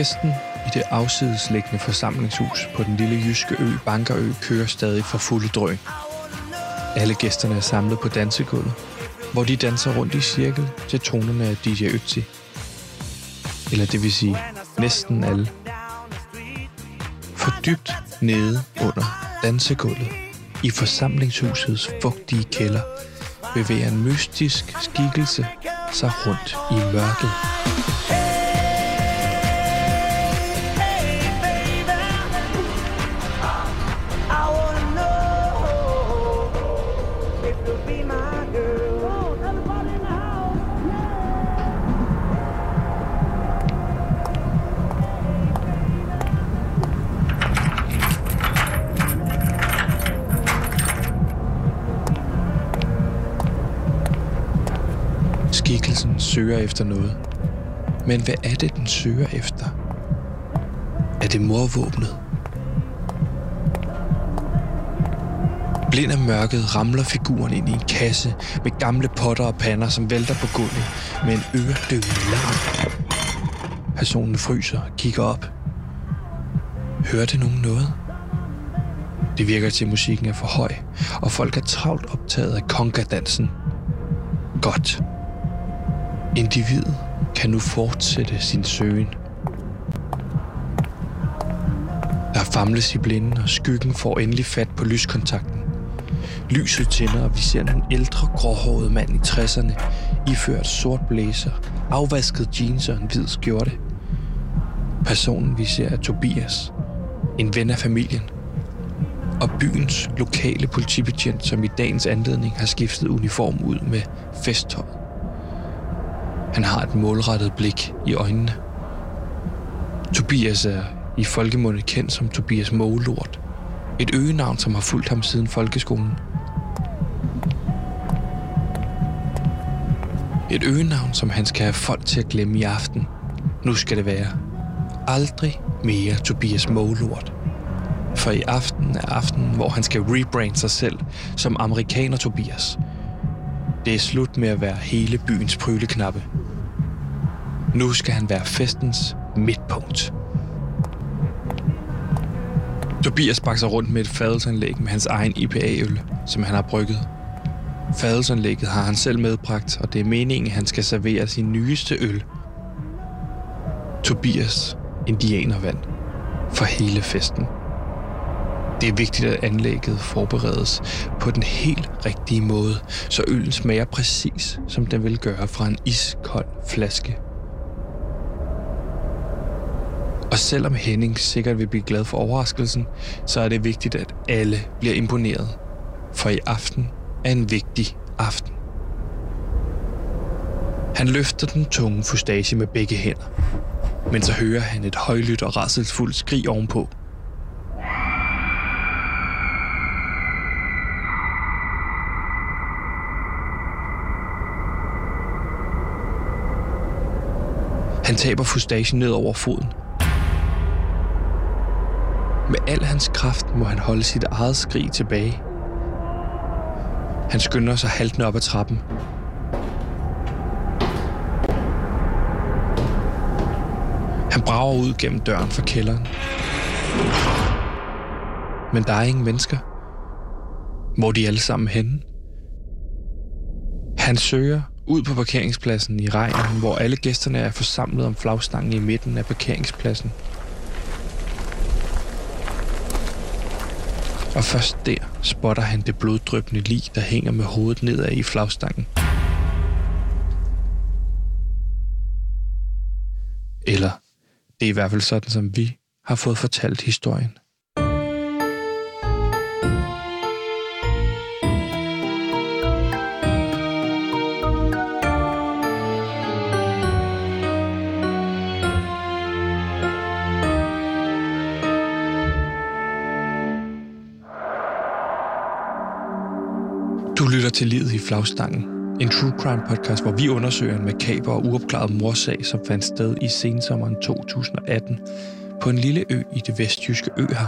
Festen i det afsidesliggende forsamlingshus på den lille jyske ø Bankerø kører stadig for fulde drøn. Alle gæsterne er samlet på dansegulvet, hvor de danser rundt i cirkel til tonerne af DJ Ötzi. Eller det vil sige næsten alle. For dybt nede under dansegulvet i forsamlingshusets fugtige kælder bevæger en mystisk skikkelse sig rundt i mørket. Efter noget. Men hvad er det, den søger efter? Er det morvåbnet? Blind af mørket ramler figuren ind i en kasse med gamle potter og pander, som vælter på gulvet med en øredøvende larm. Personen fryser og kigger op. Hørte nogen noget? Det virker til, at musikken er for høj, og folk er travlt optaget af kongadansen. Godt. Individet kan nu fortsætte sin søgen. Der famles i blinden, og skyggen får endelig fat på lyskontakten. Lyset tænder, og vi ser en ældre, gråhåret mand i 60'erne, iført sort blæser, afvasket jeans og en hvid skjorte. Personen vi ser er Tobias, en ven af familien, og byens lokale politibetjent, som i dagens anledning har skiftet uniform ud med festtøj. Han har et målrettet blik i øjnene. Tobias er i folkemunde kendt som Tobias Målort. Et øgenavn, som har fulgt ham siden folkeskolen. Et øgenavn, som han skal have folk til at glemme i aften. Nu skal det være. Aldrig mere Tobias Målort. For i aften er aften, hvor han skal rebrande sig selv som amerikaner Tobias. Det er slut med at være hele byens pryleknappe. Nu skal han være festens midtpunkt. Tobias bakser rundt med et fadelsanlæg med hans egen IPA-øl, som han har brygget. Fadelsanlægget har han selv medbragt, og det er meningen, at han skal servere sin nyeste øl. Tobias Indianervand for hele festen. Det er vigtigt, at anlægget forberedes på den helt rigtige måde, så øllen smager præcis, som den vil gøre fra en iskold flaske. Og selvom Henning sikkert vil blive glad for overraskelsen, så er det vigtigt, at alle bliver imponeret. For i aften er en vigtig aften. Han løfter den tunge fustage med begge hænder. Men så hører han et højlydt og rasselsfuldt skrig ovenpå. Han taber fustagen ned over foden. Med al hans kraft må han holde sit eget skrig tilbage. Han skynder sig haltende op ad trappen. Han brager ud gennem døren fra kælderen. Men der er ingen mennesker. Hvor er de alle sammen henne? Han søger ud på parkeringspladsen i regnen, hvor alle gæsterne er forsamlet om flagstangen i midten af parkeringspladsen. Og først der spotter han det bloddrøbende lig, der hænger med hovedet nedad i flagstangen. Eller det er i hvert fald sådan, som vi har fået fortalt historien. Du lytter til Livet i flagstangen. En true crime podcast, hvor vi undersøger en makaber og uopklaret morsag, som fandt sted i sensommeren 2018 på en lille ø i det vestjyske øhav.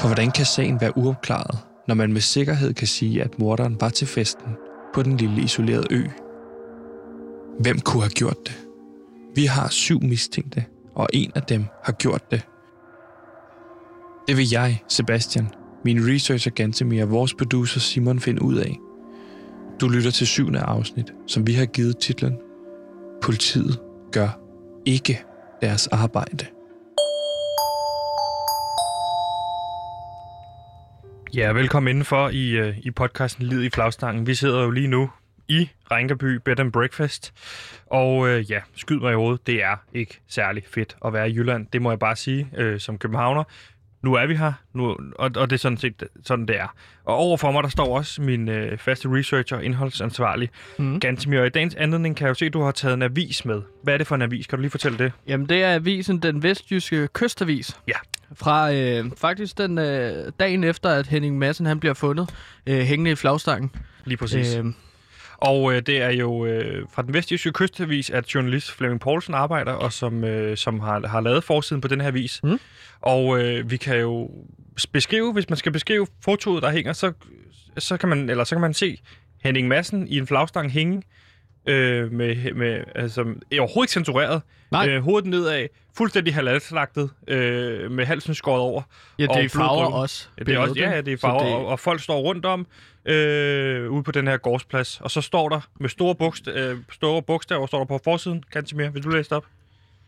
For hvordan kan sagen være uopklaret, når man med sikkerhed kan sige, at morderen var til festen på den lille isolerede ø? Hvem kunne have gjort det? Vi har syv mistænkte, og en af dem har gjort det. Det vil jeg, Sebastian, min researcher Gantemir og vores producer Simon finder ud af. Du lytter til syvende afsnit, som vi har givet titlen Politiet gør ikke deres arbejde. Ja, velkommen indenfor i, øh, i podcasten Lid i flagstangen. Vi sidder jo lige nu i Rænkeby Bed and Breakfast. Og øh, ja, skyd mig i hovedet, det er ikke særlig fedt at være i Jylland. Det må jeg bare sige øh, som københavner. Nu er vi her, nu, og, og det er sådan set sådan, det er. Og overfor mig, der står også min øh, faste researcher og indholdsansvarlig, mm. Gantemir. Og i dagens anledning kan jeg jo se, at du har taget en avis med. Hvad er det for en avis? Kan du lige fortælle det? Jamen, det er avisen Den Vestjyske Kystavis. Ja. Fra øh, faktisk den øh, dagen efter, at Henning Madsen han bliver fundet øh, hængende i flagstangen. Lige præcis. Øh, og øh, det er jo øh, fra den vestjyske kystavis, at journalist Flemming Poulsen arbejder, og som, øh, som har, har lavet forsiden på den her vis. Mm. Og øh, vi kan jo beskrive, hvis man skal beskrive fotoet, der hænger, så, så, kan, man, eller så kan man se Henning Madsen i en flagstang hænge, øh, med, med, altså, overhovedet ikke censureret. Nej. Øh, hovedet nedad, fuldstændig halalslagtet, øh, med halsen skåret over. Ja, det er farver også. Ja, det er også. Ja, det er farver, det... Og, og folk står rundt om øh, ude på den her gårdsplads. Og så står der med store, bogst- øh, store bogstaver, står der på forsiden. Kantimir, vil du læse det op?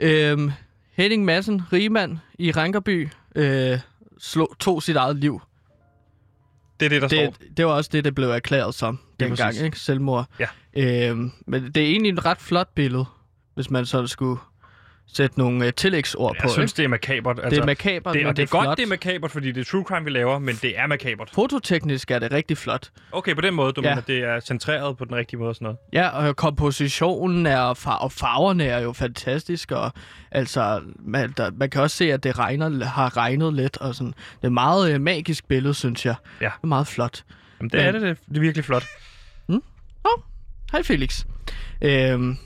Øhm, Henning Madsen, rigmand i Rankerby, øh, slog, tog sit eget liv. Det er det, der det, står. Det var også det, der blev erklæret som dengang, ikke? Selvmord. Ja. Øhm, men det er egentlig et ret flot billede, hvis man så skulle sætte nogle uh, tillægsord jeg på. Jeg synes, ikke? det er makabert. Altså, det er makabert, det, og det, er, det er godt, det er makabert, fordi det er true crime, vi laver, men det er makabert. Fototeknisk er det rigtig flot. Okay, på den måde, du ja. mener, det er centreret på den rigtige måde og sådan noget? Ja, og kompositionen er, og, far- og farverne er jo fantastisk, og altså, man, der, man kan også se, at det regner, har regnet lidt, og sådan. Det er et meget uh, magisk billede, synes jeg. Ja. Det er meget flot. Jamen, det men, er det, det, det er virkelig flot. Mm? Oh, hej Felix. Øhm,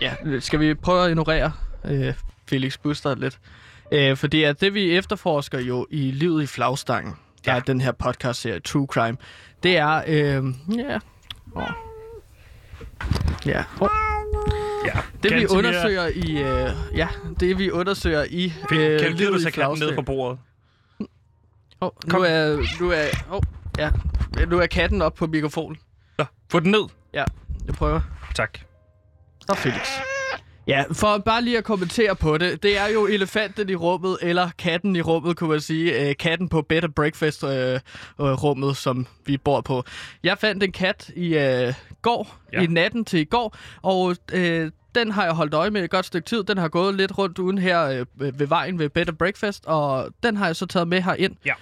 ja, skal vi prøve at ignorere øh, Felix Buster lidt. Øh, fordi at det, vi efterforsker jo i Livet i Flagstangen, der ja. er den her podcast-serie True Crime, det er... Øh, ja... Oh. Ja. Oh. Ja, det vi undersøger i øh, ja, det vi undersøger i øh, kan livet du i katten ned på bordet? Oh, nu er nu er oh, ja, nu er katten op på mikrofonen. Så, få den ned. Ja, jeg prøver. Tak. Så Felix. Ja, for bare lige at kommentere på det. Det er jo elefanten i rummet, eller katten i rummet, kunne man sige. Øh, katten på Better Breakfast-rummet, øh, som vi bor på. Jeg fandt en kat i øh, går, ja. i natten til i går, og øh, den har jeg holdt øje med et godt stykke tid. Den har gået lidt rundt uden her øh, ved vejen ved Better Breakfast, og den har jeg så taget med her ind. Ja.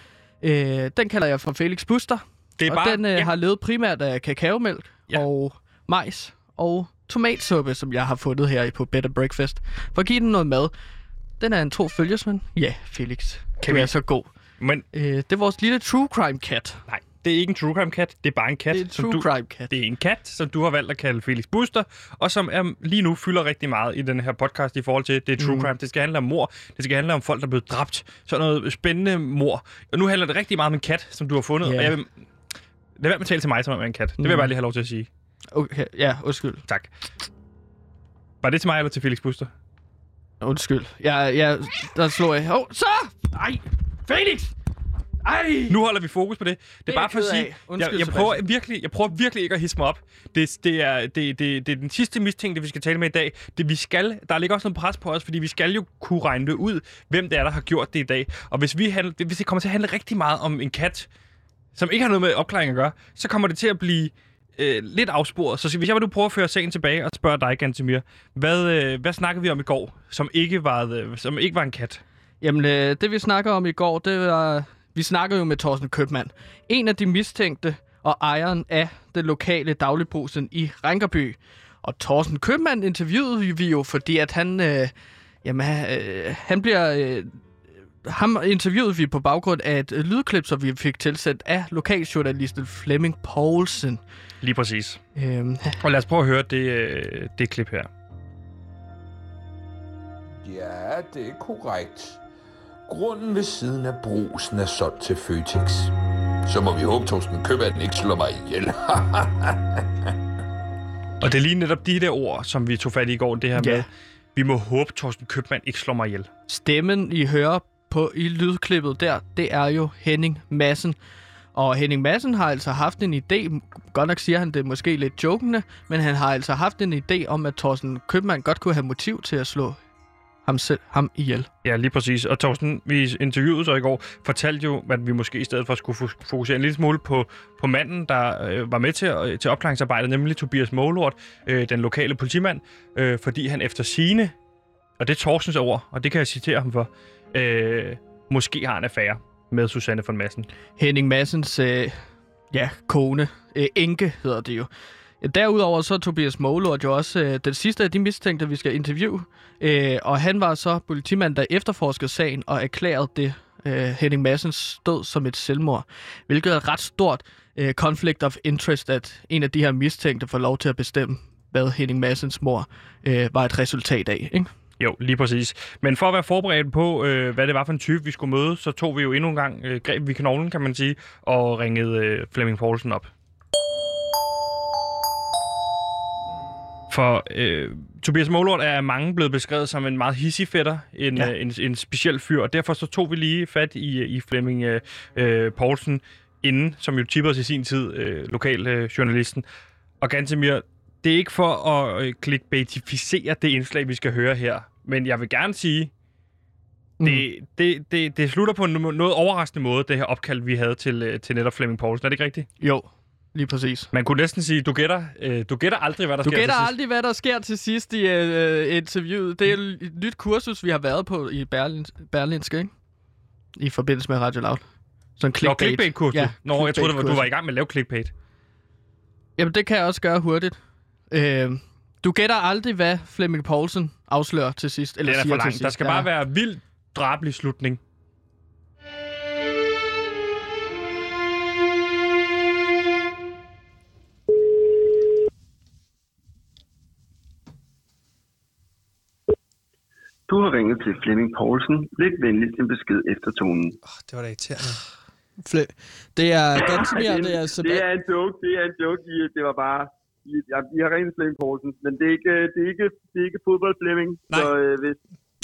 Øh, den kalder jeg for Felix Buster. Det er og bare, den øh, ja. har levet primært af kakaomælk ja. og majs og tomatsuppe, som jeg har fundet her på Better Breakfast. For at give den noget mad. Den er en tro følgesmand. Ja, Felix. Kan du er så god. Men... Øh, det er vores lille true crime kat. Nej, det er ikke en true crime kat. Det er bare en kat. Det er en true du, crime kat. Det er en kat, som du har valgt at kalde Felix Buster, og som er, lige nu fylder rigtig meget i den her podcast i forhold til, det er true mm. crime. Det skal handle om mor. Det skal handle om folk, der er blevet dræbt. Sådan noget spændende mor. Og nu handler det rigtig meget om en kat, som du har fundet. Yeah. Og jeg vil... Lad være med at tale til mig som om en kat. Det vil mm. jeg bare lige have lov til at sige. Okay, ja, undskyld. Tak. Var det til mig eller til Felix Buster? Undskyld. Jeg, jeg, der slår jeg. Åh, oh, så! Nej! Felix! Ej! Nu holder vi fokus på det. Det er, det er bare for at sige, Undskyld, jeg, jeg, prøver virkelig, jeg prøver virkelig ikke at hisse mig op. Det, det, er, det, det, det er den sidste mistænkte, vi skal tale med i dag. Det, vi skal, der ligger også noget pres på os, fordi vi skal jo kunne regne det ud, hvem det er, der har gjort det i dag. Og hvis, vi handle, hvis det kommer til at handle rigtig meget om en kat, som ikke har noget med opklaring at gøre, så kommer det til at blive øh, lidt afsporet. Så hvis jeg vil du prøve at føre sagen tilbage og spørge dig, Gantemir, hvad, øh, hvad snakkede vi om i går, som ikke var, øh, som ikke var en kat? Jamen, øh, det vi snakker om i går, det var... Vi snakkede jo med Thorsten Købmand. En af de mistænkte og ejeren af det lokale dagligbrugsen i Rankerby. Og Thorsten Købmand interviewede vi jo, fordi at han... Øh, jamen, øh, han bliver... Øh, ham interviewede vi på baggrund af et lydklip, som vi fik tilsendt af lokaljournalisten Flemming Poulsen. Lige præcis. Øhm. Og lad os prøve at høre det, øh, det klip her. Ja, det er korrekt. Grunden ved siden af brusen er solgt til Føtex. Så må vi håbe, Torsten den ikke slår mig ihjel. og det er lige netop de der ord, som vi tog fat i i går, det her ja. med, Vi må håbe, Torsten Købmann ikke slår mig ihjel. Stemmen, I hører på i lydklippet der, det er jo Henning Massen. Og Henning Madsen har altså haft en idé, godt nok siger han det måske lidt jokende, men han har altså haft en idé om, at Thorsten Købmann godt kunne have motiv til at slå ham, selv, ham ihjel. Ja, lige præcis. Og Thorsten, vi interviewede så i går, fortalte jo, at vi måske i stedet for skulle fokusere en lille smule på, på manden, der øh, var med til, øh, til opklaringsarbejdet, nemlig Tobias Målort, øh, den lokale politimand, øh, fordi han efter sine, og det er Thorstens ord, og det kan jeg citere ham for, øh, måske har en affære med Susanne von Massen. Henning Massens øh, ja, kone, øh, enke hedder det jo. Derudover så er Tobias Målort jo også øh, den sidste af de mistænkte, vi skal interviewe. Øh, og han var så politimand, der efterforskede sagen og erklærede det øh, Henning Massens død som et selvmord. Hvilket er et ret stort øh, conflict of interest, at en af de her mistænkte får lov til at bestemme, hvad Henning Massens mor øh, var et resultat af. Ikke? Jo, lige præcis. Men for at være forberedt på, øh, hvad det var for en type, vi skulle møde, så tog vi jo endnu en gang øh, greb vi knoglen, kan man sige, og ringede øh, Flemming Poulsen op. For øh, Tobias Målort er mange blevet beskrevet som en meget hissig fætter, en, ja. øh, en, en speciel fyr, og derfor så tog vi lige fat i, i Flemming øh, øh Poulsen inden, som jo tippede os i sin tid, øh, lokaljournalisten. Øh, og Gantemir, det er ikke for at øh, clickbaitificere det indslag, vi skal høre her, men jeg vil gerne sige, mm. det, det, det, det slutter på en noget overraskende måde, det her opkald, vi havde til, øh, til netop Flemming Poulsen. Er det ikke rigtigt? Jo, lige præcis. Man kunne næsten sige, du gætter, øh, du gætter aldrig, hvad der du sker gætter aldrig, hvad der sker til sidst i øh, interviewet. Det er et nyt kursus, vi har været på i Berlin, Berlinske, ikke? I forbindelse med Radio Loud. Sådan clickbait. Nå, clickbait-kursus? Ja, Nå, clickbait jeg troede, du var i gang med at lave clickbait. Jamen, det kan jeg også gøre hurtigt. Øh, du gætter aldrig, hvad Flemming Poulsen afslører til sidst. Eller det er siger for langt. Der skal ja. bare være vild drabelig slutning. Du har ringet til Flemming Poulsen. Læg venligst en besked efter tonen. Oh, det var da irriterende. Fle- det er ganske mere, det er så... Det er en joke, det er en joke. Det var bare... Ja, vi har ringet Flemming Poulsen, men det er ikke, det er ikke, det er ikke fodbold Flemming. Nej. Så, øh, hvis,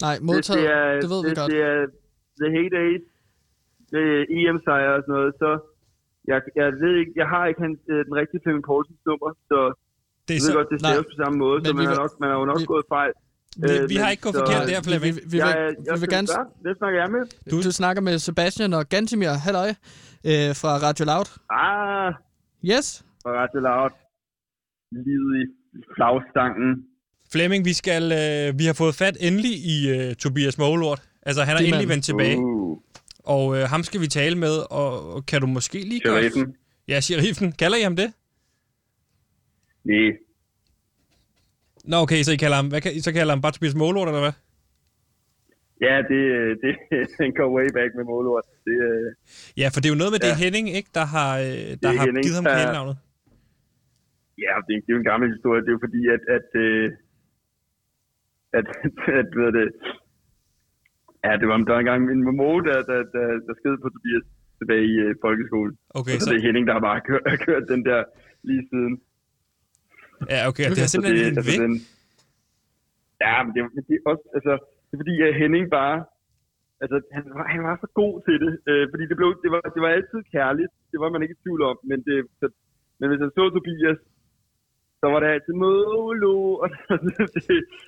Nej, modtaget. Det, det, er, det ved vi godt. Det er The Heydays, det er EM-sejr og sådan noget, så jeg, jeg ved ikke, jeg har ikke hans, øh, den rigtige Flemming Poulsen nummer, så det er jeg ved så, godt, det staves på samme måde, så man, har nok, man har jo nok vi, gået fejl. Vi, øh, vi har ikke gået forkert der, Flemming. Vi, vi, vi, jeg, jeg, vi vil gerne... Det snakker jeg med. Du, du snakker med Sebastian og Gantimir. Halløj. Øh, fra Radio Loud. Ah. Yes. Fra Radio Loud. Livet i flagstangen. Flemming, vi skal øh, vi har fået fat endelig i øh, Tobias Målort. Altså, han er De endelig vendt tilbage. Uh. Og øh, ham skal vi tale med, og, og kan du måske lige... Sheriffen. Ja, sheriffen. Kalder I ham det? Nej, Nå, okay, så I kalder ham, hvad, så kalder ham bare Tobias Målort, eller hvad? Ja, det, det, den går way back med Målort. Det, øh, ja, for det er jo noget med ja. det Henning, ikke, der har, øh, der har Henning, givet ham kælenavnet. Ja, det, det er jo en gammel historie. Det er jo fordi, at, at, øh, at, at, hvad det, ja, det var, der var engang min mor, der, der, der, der skede på Tobias tilbage i uh, folkeskolen. Okay, så, så, det er Henning, der har bare kørt, kørt den der lige siden. Ja, okay. okay. Det er simpelthen det, altså, den, Ja, men det, det, er også, altså, det er fordi, at Henning bare... Altså, han var, han var så god til det. Øh, fordi det, blev, det, var, det var altid kærligt. Det var man ikke i tvivl om. Men, det, så, men hvis han så Tobias, så var det altid Målo. Og det,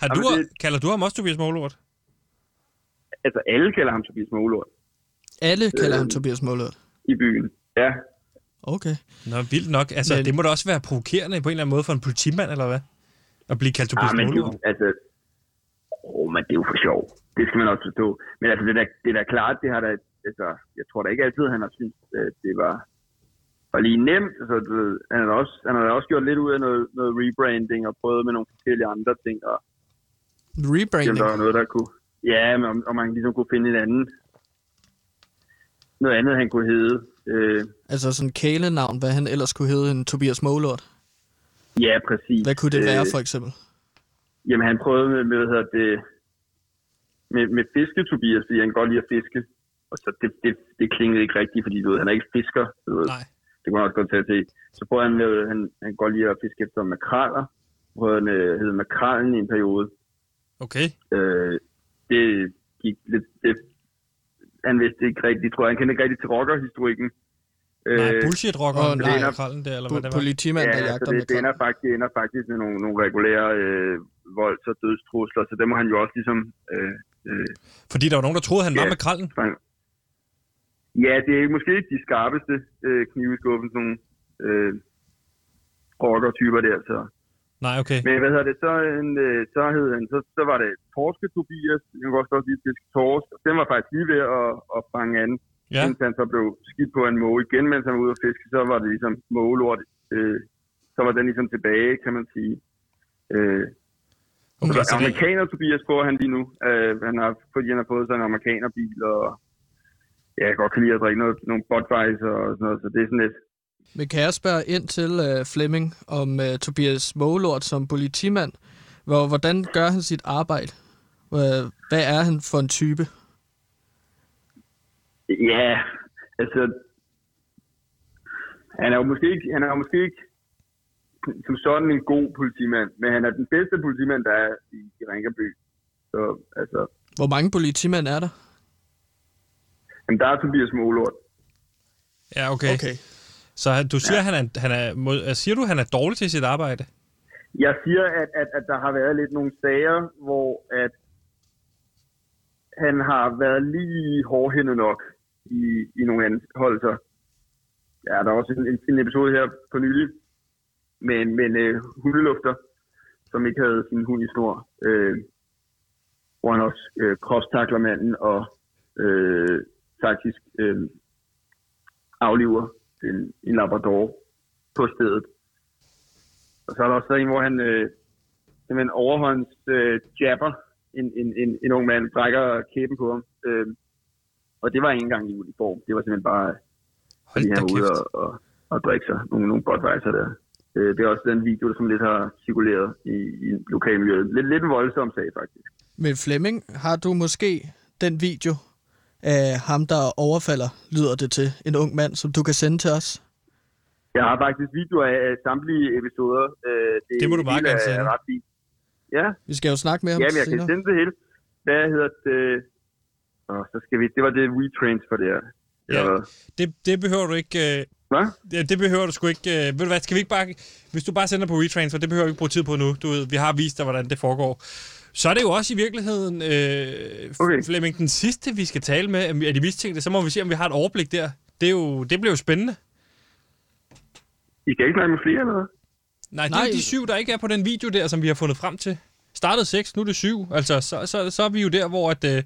Har du, det, kalder du ham også Tobias Målort? Altså, alle kalder ham Tobias Målort. Alle kalder øh, ham Tobias Målort? I byen, ja. Okay. Nå, vildt nok. Altså, men... det må da også være provokerende på en eller anden måde for en politimand, eller hvad? At blive kaldt Tobias ah, men Målort. Altså, åh, men det er jo for sjov. Det skal man også forstå. Men altså, det er da, det er da klart, det har da, altså, jeg tror da ikke altid, han har syntes, at det var, var lige nemt. Altså, du ved, han, har også, han har også gjort lidt ud af noget, noget rebranding og prøvet med nogle forskellige andre ting. Og, rebranding? Der var noget, der kunne, ja, men om, om man ligesom kunne finde et andet, noget andet, han kunne hedde. Øh, altså sådan kælenavn, hvad han ellers kunne hedde, en Tobias Målort? Ja, præcis. Hvad kunne det være, øh, for eksempel? Jamen, han prøvede med, med, hvad det, med, med fiske, Tobias, fordi han godt lide at fiske. Og så det, det, det klingede ikke rigtigt, fordi du ved, han er ikke fisker. Du ved. Nej. Det kunne man også godt tage til. Så prøvede han, med, han, han godt lide at fiske efter makraler. Så prøvede han øh, hedde makralen i en periode. Okay. Øh, det gik lidt... Det, han vidste ikke rigtigt, tror jeg. Han kendte ikke rigtigt til rockerhistorikken. Nej, øh, bullshit-rockeren oh, nej, krallen der, eller hvad det var? Politimand, der ja, jagter det, med det ender faktisk, det ender faktisk med nogle, nogle regulære øh, volds- og dødstrusler, så det må han jo også ligesom... Øh, øh, Fordi der var nogen, der troede, han ja, var med krallen? Ja, det er måske ikke de skarpeste øh, knive i skuffen, sådan nogle øh, rocker-typer der, så... Nej, okay. Men hvad hedder det, så, en, øh, så, hed han, så, så var det Torske Tobias, han var også lige fisk torsk, den var faktisk lige ved at, at fange an, ja. indtil han så blev skidt på en måge igen, mens han var ude at fiske, så var det ligesom mågelort, øh, så var den ligesom tilbage, kan man sige. Øh, okay, så amerikaner Tobias går han lige nu. Øh, han har, fordi han har fået sig en amerikanerbil, og jeg kan godt lide at drikke noget, nogle Budweiser og sådan noget, så det er sådan lidt, men kan jeg spørge ind til uh, Flemming om uh, Tobias Målort som politimand? Hvor, hvordan gør han sit arbejde? Uh, hvad er han for en type? Ja, altså... Han er jo måske ikke, han er jo måske ikke som sådan en god politimand, men han er den bedste politimand, der er i, i Ringerby. Så, altså... Hvor mange politimænd er der? Jamen, der er Tobias Målort. Ja, okay. okay. Så du siger, ja. han er, han er, må, siger du, han er dårlig til sit arbejde? Jeg siger, at, at, at der har været lidt nogle sager, hvor at han har været lige hårdhændet nok i, i nogle anholdelser. Ja, der er også en, en, episode her på nylig med en, med en uh, hundelufter, som ikke havde sin hund i snor, øh, hvor han også øh, kropstakler manden og øh, faktisk øh, afliver en, en labrador på stedet. Og så er der også en, hvor han øh, simpelthen overhånds øh, jabber en, en, en, en ung mand, brækker kæben på ham. Øh, og det var ikke engang i uniform. Det var simpelthen bare, fordi han var ude og, og, og drikke sig nogle, nogle Budweiser der. Øh, det er også den video, som lidt har cirkuleret i, i lokalmiljøet. Lidt, lidt en voldsom sag, faktisk. Men Flemming, har du måske den video af ham, der overfalder, lyder det til, en ung mand, som du kan sende til os? Jeg har faktisk videoer af samtlige episoder. Øh, det, det må du bare gerne sende. Ret fint. Ja. Vi skal jo snakke mere om ja, det jeg senere. kan sende det hele. Hvad hedder det? Og så skal vi... Det var det retrains for det her. Ja, det, det behøver du ikke... Øh... Hvad? Det, det behøver du sgu ikke... Øh... Ved du hvad, skal vi ikke bare... Hvis du bare sender på retrains, for det behøver vi ikke bruge tid på nu. Du ved, vi har vist dig, hvordan det foregår. Så er det jo også i virkeligheden, øh, okay. Flemming, den sidste, vi skal tale med af de mistænkte. Så må vi se, om vi har et overblik der. Det, er jo, det bliver jo spændende. I kan ikke snakke med flere, eller hvad? Nej, det er de syv, der ikke er på den video der, som vi har fundet frem til. Startede seks, nu er det syv. Altså, så, så, så er vi jo der, hvor at, øh,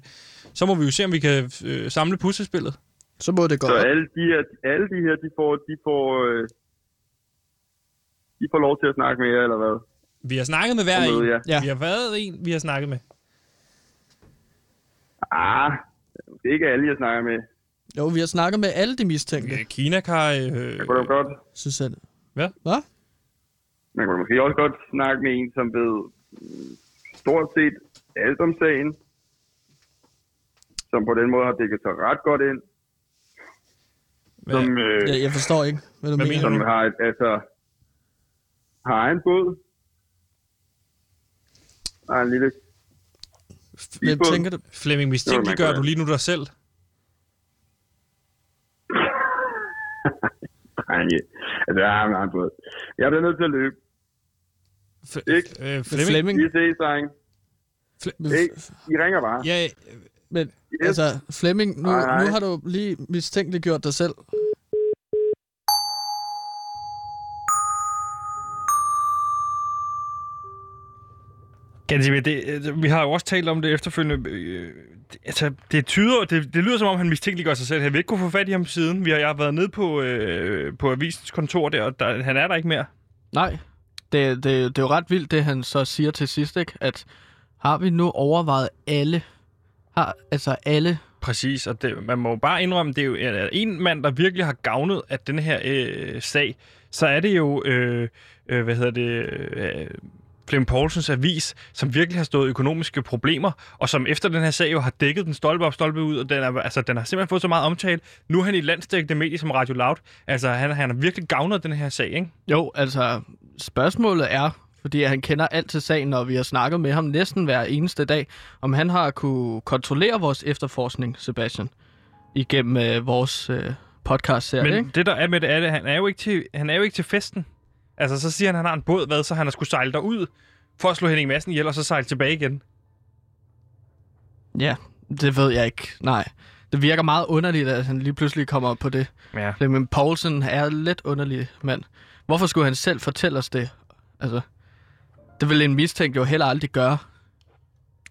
så må vi jo se, om vi kan øh, samle puslespillet. Så må det gå. Så alle de her, alle de her, de får, de får, øh, de får lov til at snakke med jer, eller hvad? Vi har snakket med hver en. Ja. ja. Vi har været en, vi har snakket med. Ah, det er ikke alle, jeg snakker med. Jo, vi har snakket med alle de mistænkte. Ja, Kina kan... Øh... Jeg kunne da godt. Synes jeg. Hvad? Hvad? Man kunne måske også godt snakke med en, som ved stort set alt om sagen. Som på den måde har dækket sig ret godt ind. Hvad? Som, øh, ja, jeg forstår ikke, hvad du hvad mener. Som har, et, altså, har en båd, har en lille Hvem tænker du? Flemming, mistænkeliggør du lige nu dig selv? Nej, altså, jeg har en båd. Jeg bliver nødt til at løbe. F- ikke? Øh, Flemming? Flemming? Vi ses, dreng. Fle- ikke? I ringer bare. Ja, men yes. altså, Flemming, nu, nu har du lige mistænkeliggjort dig selv. Ganske, det, øh, vi har jo også talt om det efterfølgende. Øh, altså, det, tyder, det, det lyder som om, han mistænkeliggør sig selv. Han vil ikke kunne få fat i ham siden. Vi har, jeg har været nede på, øh, på avisens kontor der, og der, han er der ikke mere. Nej, det, det, det er jo ret vildt, det han så siger til sidst, ikke? at har vi nu overvejet alle, har, altså alle Præcis, og det, man må bare indrømme, det er jo en mand, der virkelig har gavnet af den her øh, sag, så er det jo, øh, øh, hvad hedder det, øh, Flemming Poulsens avis, som virkelig har stået økonomiske problemer, og som efter den her sag jo har dækket den stolpe op, stolpe ud, og den, er, altså, den har simpelthen fået så meget omtale. Nu er han i landstækkende medie som Radio Loud. Altså, han, han har virkelig gavnet den her sag, ikke? Jo, altså, spørgsmålet er, fordi han kender alt til sagen, og vi har snakket med ham næsten hver eneste dag, om han har kunne kontrollere vores efterforskning, Sebastian, igennem øh, vores øh, podcast-serie. Men ikke? det der er med det, er det, han er jo ikke til, han er jo ikke til festen. Altså, så siger han, at han har en båd, hvad, så han har skulle sejle derud for at slå Henning Madsen ihjel, og så sejle tilbage igen. Ja, det ved jeg ikke. Nej. Det virker meget underligt, at han lige pludselig kommer på det. Ja. Men Poulsen er lidt underlig mand. Hvorfor skulle han selv fortælle os det? Altså, det vil en mistænkt jo heller aldrig gøre.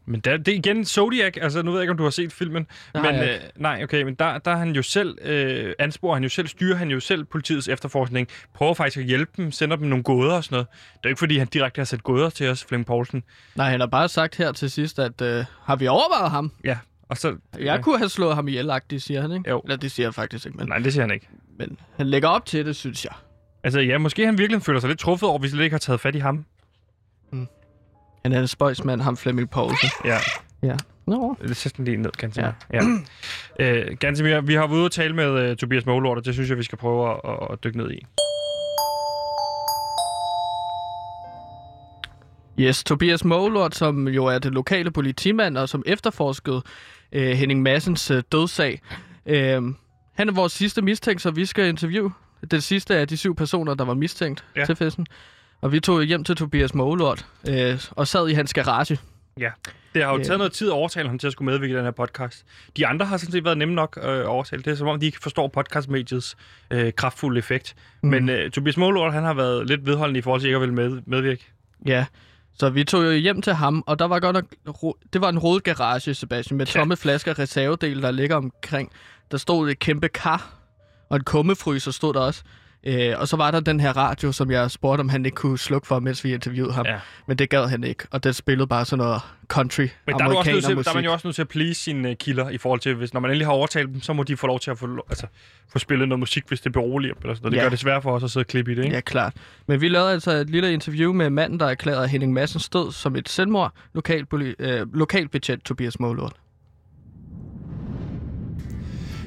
Men der, det er igen Zodiac, altså nu ved jeg ikke, om du har set filmen. Har men, øh, nej, okay, men der, der er han jo selv, øh, ansporer han jo selv, styrer han jo selv politiets efterforskning, prøver faktisk at hjælpe dem, sender dem nogle gåder og sådan noget. Det er jo ikke, fordi han direkte har sat gåder til os, Flemming Poulsen. Nej, han har bare sagt her til sidst, at øh, har vi overvejet ham? Ja, og så... Jeg ja. kunne have slået ham ihjel, det siger han, ikke? Jo. Eller det siger han faktisk ikke, men, Nej, det siger han ikke. men han lægger op til det, synes jeg. Altså ja, måske han virkelig føler sig lidt truffet over, hvis vi slet ikke har taget fat i ham. Han er en spøjsmand, ham Flemming Poulsen. Ja, Ja. Nå. det sætter den lige ned, Gantemir. Ja. ja. øh, Gantemir, vi har været ude og tale med uh, Tobias Målort, og det synes jeg, vi skal prøve at, at, at dykke ned i. Yes, Tobias Målort, som jo er det lokale politimand, og som efterforskede øh, Henning Massens øh, dødssag. Øh, han er vores sidste mistænkt, så vi skal interviewe den sidste af de syv personer, der var mistænkt ja. til festen. Og vi tog hjem til Tobias Målort øh, og sad i hans garage. Ja. Det har jo Øh. taget noget tid at overtale ham til at skulle medvirke i den her podcast. De andre har sådan set været nemme nok øh, at overtale. Det er som om, de ikke forstår podcastmediets øh, kraftfulde effekt. Mm. Men øh, Tobias Målort, han har været lidt vedholdende i forhold til ikke at ville med, medvirke. Ja, så vi tog jo hjem til ham, og der var godt nok, det var en rodet garage, Sebastian, med Ja. tomme flasker reservedele, der ligger omkring. Der stod et kæmpe kar, og en kummefryser stod der også. Øh, og så var der den her radio, som jeg spurgte, om han ikke kunne slukke for, mens vi interviewede ham. Ja. Men det gad han ikke, og det spillede bare sådan noget country, Men der er, du også nødt til, amerikanermusik. der er man jo også nødt til at please sine uh, kilder i forhold til, hvis når man endelig har overtalt dem, så må de få lov til at få, altså, få spillet noget musik, hvis det beroliger dem. Eller sådan. Det Ja. gør det svært for os at sidde og klippe i det, ikke? Ja, klart. Men vi lavede altså et lille interview med manden, der erklærede Henning Massens død som et selvmord, lokal, øh, lokalbetjent Tobias Målort.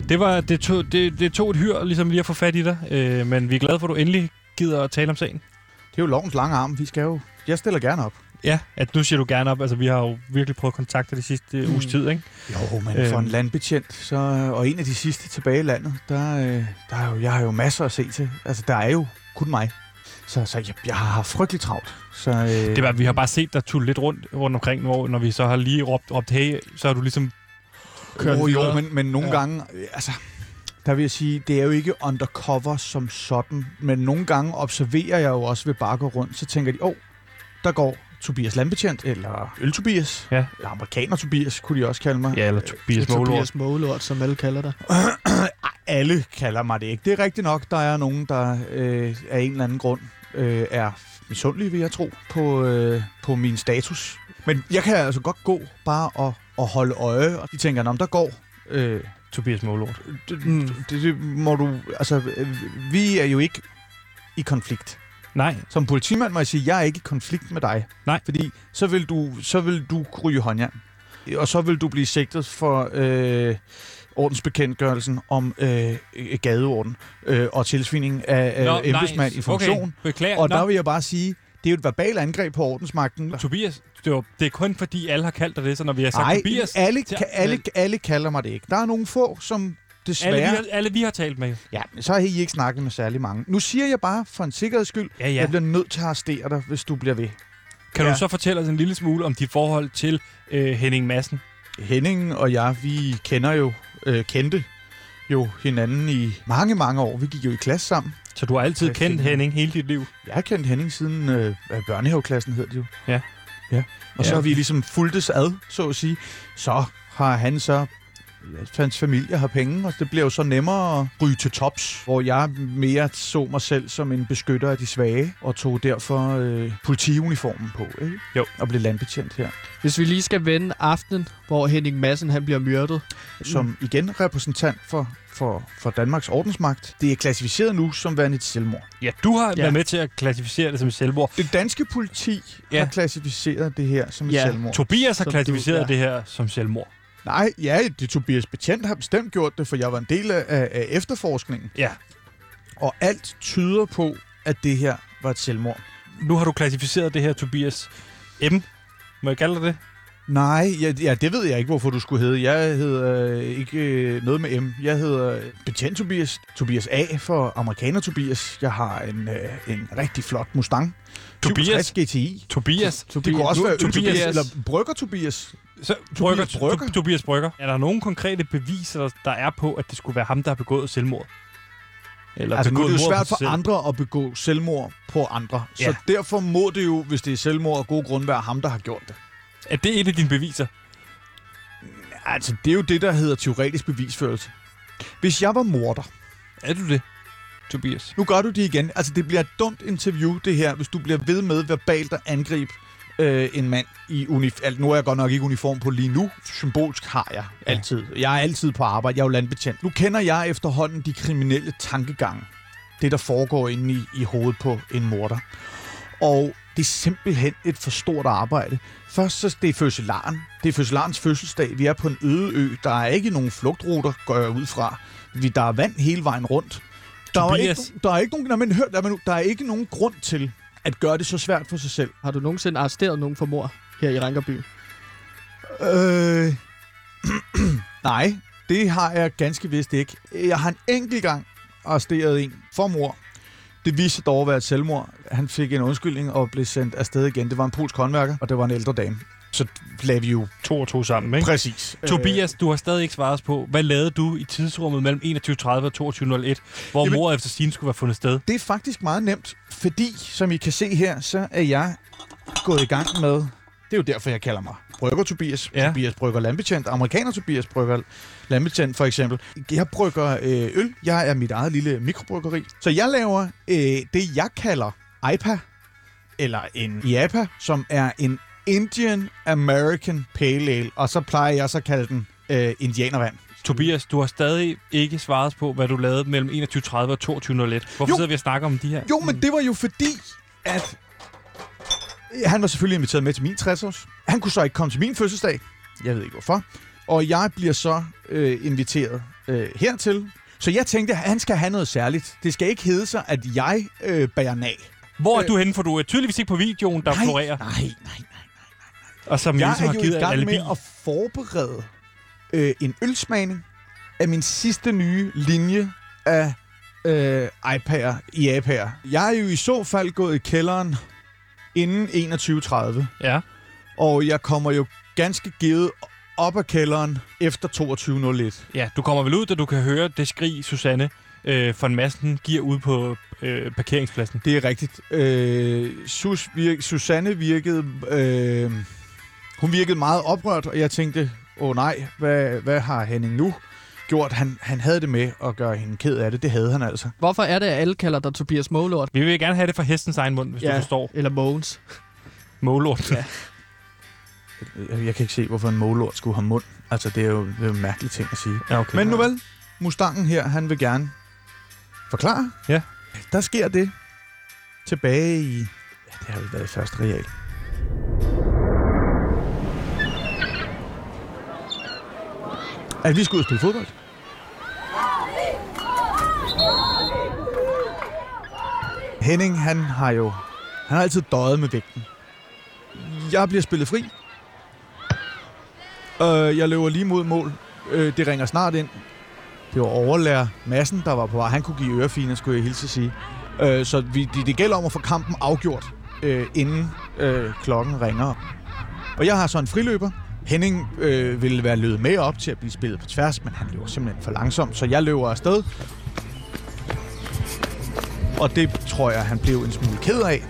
Det, var, det, tog, det, det tog et hyr ligesom lige at få fat i dig, øh, men vi er glade for, at du endelig gider at tale om sagen. Det er jo lovens lange arm. Vi skal jo... Jeg stiller gerne op. Ja, at nu siger du gerne op. Altså, vi har jo virkelig prøvet at kontakte det sidste mm. uges tid, ikke? Jo, men for Øhm. en landbetjent, så, og en af de sidste tilbage i landet, der, øh, der er jo, jeg har jo masser at se til. Altså, der er jo kun mig. Så, så jeg, jeg har haft frygtelig travlt. Så, øh, Det var, vi har bare set dig tulle lidt rundt, rundt omkring, hvor, når vi så har lige råbt, råbt hey, så har du ligesom kørt oh, jo, men, men nogle Ja. gange, øh, altså, der vil jeg sige, det er jo ikke undercover som sådan, men nogle gange observerer jeg jo også ved bare gå rundt, så tænker de, åh, oh, der går Tobias Landbetjent, eller Øl-Tobias, Ja. eller Amerikaner-Tobias, kunne de også kalde mig. Ja, eller Tobias Målort. Tobias Målort, som alle kalder dig. Alle kalder mig det ikke. Det er rigtigt nok, der er nogen, der øh, af en eller anden grund øh, er misundelige, vil jeg tro, på, øh, på min status. Men jeg kan altså godt gå bare og, og holde øje, og de tænker, om der går... Øh, Tobias Målort. det, det, det må du... Altså, vi er jo ikke i konflikt. Nej, Som politimand må jeg sige, jeg er ikke i konflikt med dig. Nej. Fordi så vil du, så vil du ryge håndjern. Og så vil du blive sigtet for øh, ordensbekendtgørelsen om øh, gadeorden øh, og tilsvining af øh, embedsmand i funktion. Okay, beklager. Og Nå, der vil jeg bare sige, det er jo et verbalt angreb på ordensmagten. Tobias, det, var, det er kun fordi, alle har kaldt dig det, så når vi har sagt Nej, Tobias... alle, til- ka- alle, alle kalder mig det ikke. Der er nogle få, som desværre... alle, vi har, alle vi har talt med. Ja, så har I ikke snakket med særlig mange. Nu siger jeg bare, for en sikkerheds skyld, Ja, ja. jeg bliver nødt til at arrestere dig, hvis du bliver ved. Kan Ja. du så fortælle os en lille smule om dit forhold til øh, Henning Madsen? Henning og jeg, vi kender jo, øh, kendte jo hinanden i mange, mange år. Vi gik jo i klasse sammen. Så du har altid kendt. Henning hele dit liv? Jeg har kendt Henning siden øh, børnehaveklassen, hed det jo. Ja. Ja. Og så Ja. har vi ligesom fulgtes ad, så at sige. Så har han så hans familie har penge, og det bliver jo så nemmere at ryge til tops, hvor jeg mere så mig selv som en beskytter af de svage, og tog derfor øh, politiuniformen på, ikke? Jo. Og blev landbetjent her. Hvis vi lige skal vende aftenen, hvor Henning Madsen han bliver myrdet. som igen repræsentant for, for, for Danmarks ordensmagt. Det er klassificeret nu som værende et selvmord. Ja, du har Ja. været med til at klassificere det som et selvmord. Det danske politi Ja. har klassificeret det her som et Ja. selvmord. Tobias har Som du- klassificeret ja. det her som selvmord. Nej, ja, det Tobias Betjent har bestemt gjort det, for jeg var en del af, af efterforskningen. Ja. Og alt tyder på, at det her var et selvmord. nu har du klassificeret det her, Tobias M. Må jeg kalde det? Nej, ja, ja, det ved jeg ikke, hvorfor du skulle hedde. Jeg hedder øh, ikke øh, noget med M. Jeg hedder Betjent Tobias. Tobias A for amerikaner Tobias. Jeg har en, øh, en rigtig flot Mustang. Tobias GTI. Tobias. Det kunne også nu, være Tobias. Tobias. Eller Brygger Tobias. Så, Brygger, Tobias Brygger. Tobias Brygger. Er der nogen konkrete beviser, der er på, at det skulle være ham, der har begået selvmord? Eller altså, nu er det jo svært for andre at begå selvmord på andre. Ja. Så derfor må det jo, hvis det er selvmord af gode grunde, være ham, der har gjort det. Er det et af dine beviser? Altså, det er jo det, der hedder teoretisk bevisførelse. Hvis jeg var morder... Er du det, Tobias? Nu gør du det igen. Altså, det bliver et dumt interview, det her, hvis du bliver ved med verbalt at angribe øh, en mand i uniform. Nu er jeg godt nok ikke uniform på lige nu. Symbolsk har jeg altid. Jeg er altid på arbejde. Jeg er jo landbetjent. Nu kender jeg efterhånden de kriminelle tankegange. Det, der foregår inde i, i hovedet på en morder. Og det er simpelthen et for stort arbejde. Først så det er fødselaren. Det er fødselarens fødselsdag. Vi er på en øde ø. Der er ikke nogen flugtruter, går jeg ud fra. Vi, der er vand hele vejen rundt. Der er, ikke, der er ikke nogen, nej, men hør, der, der er ikke nogen grund til at gøre det så svært for sig selv. Har du nogensinde arresteret nogen for mor her i Rankerby? Øh... nej, det har jeg ganske vist ikke. Jeg har en enkelt gang arresteret en for mor. Det viste dog at være et selvmord. Han fik en undskyldning og blev sendt afsted igen. Det var en polsk håndværker, og det var en ældre dame. Så lavede vi jo... To og to sammen, ikke? Præcis. Tobias, du har stadig ikke svaret os på, hvad lavede du i tidsrummet mellem 21.30 og 22.01, hvor Jamen, mor efter sin skulle være fundet sted? Det er faktisk meget nemt, fordi, som I kan se her, så er jeg gået i gang med... Det er jo derfor, jeg kalder mig Brygger Tobias. Ja. Tobias Brygger Landbetjent. Amerikaner Tobias Brygger Landbetjent, for eksempel. Jeg brygger øh, øl. Jeg er mit eget lille mikrobryggeri. Så jeg laver øh, det, jeg kalder IPA, eller en IAPA, som er en Indian American Pale Ale. Og så plejer jeg så at kalde den øh, indianervand. Tobias, du har stadig ikke svaret på, hvad du lavede mellem 21.30 og 22.01. Hvorfor jo, sidder vi og snakker om de her? Jo, men det var jo fordi, at han var selvfølgelig inviteret med til min 60-års. Han kunne så ikke komme til min fødselsdag. Jeg ved ikke hvorfor. Og jeg bliver så øh, inviteret øh, hertil. Så jeg tænkte, at han skal have noget særligt. Det skal ikke hedde sig, at jeg øh, bærer nag. Hvor er øh, du henne? For du er tydeligvis ikke på videoen, der nej, florerer. Nej, nej, nej, nej, nej. Og som jeg ligesom er jo i gang med at forberede øh, en ølsmagning af min sidste nye linje af øh, iPad'er i iPad'er. Jeg er jo i så fald gået i kælderen inden 21.30. Ja. Og jeg kommer jo ganske givet op af kælderen efter 22.01. Ja, du kommer vel ud, da du kan høre det skrig, Susanne øh, von Massen giver ud på øh, parkeringspladsen. Det er rigtigt. Øh, Sus virke, Susanne virkede... Øh, hun virkede meget oprørt, og jeg tænkte, åh oh, nej, hvad, hvad har Henning nu gjort? Han, han havde det med at gøre hende ked af det. Det havde han altså. Hvorfor er det, at alle kalder dig Tobias Målort? Vi vil gerne have det fra hestens egen mund, hvis ja, du forstår. eller Mogens. Målort. Ja. Jeg, jeg kan ikke se, hvorfor en målort skulle have mund. Altså, det er jo, det er jo en mærkelig ting at sige. Ja, okay. Men nu vel, Mustangen her, han vil gerne forklare. Ja. Der sker det tilbage i... Ja, det har jo været første real. At vi skulle ud og spille fodbold. Henning, han har jo han har altid døjet med vægten. Jeg bliver spillet fri. Øh, jeg løber lige mod mål. Øh, det ringer snart ind. Det var overlærer massen, der var på vej. Han kunne give ørefine, skulle jeg hilse at sige. Øh, så vi, det, det gælder om at få kampen afgjort, øh, inden øh, klokken ringer. Og jeg har så en friløber. Henning øh, ville være løbet med op til at blive spillet på tværs, men han løber simpelthen for langsomt, så jeg løber afsted. Og det tror jeg, han blev en smule ked af.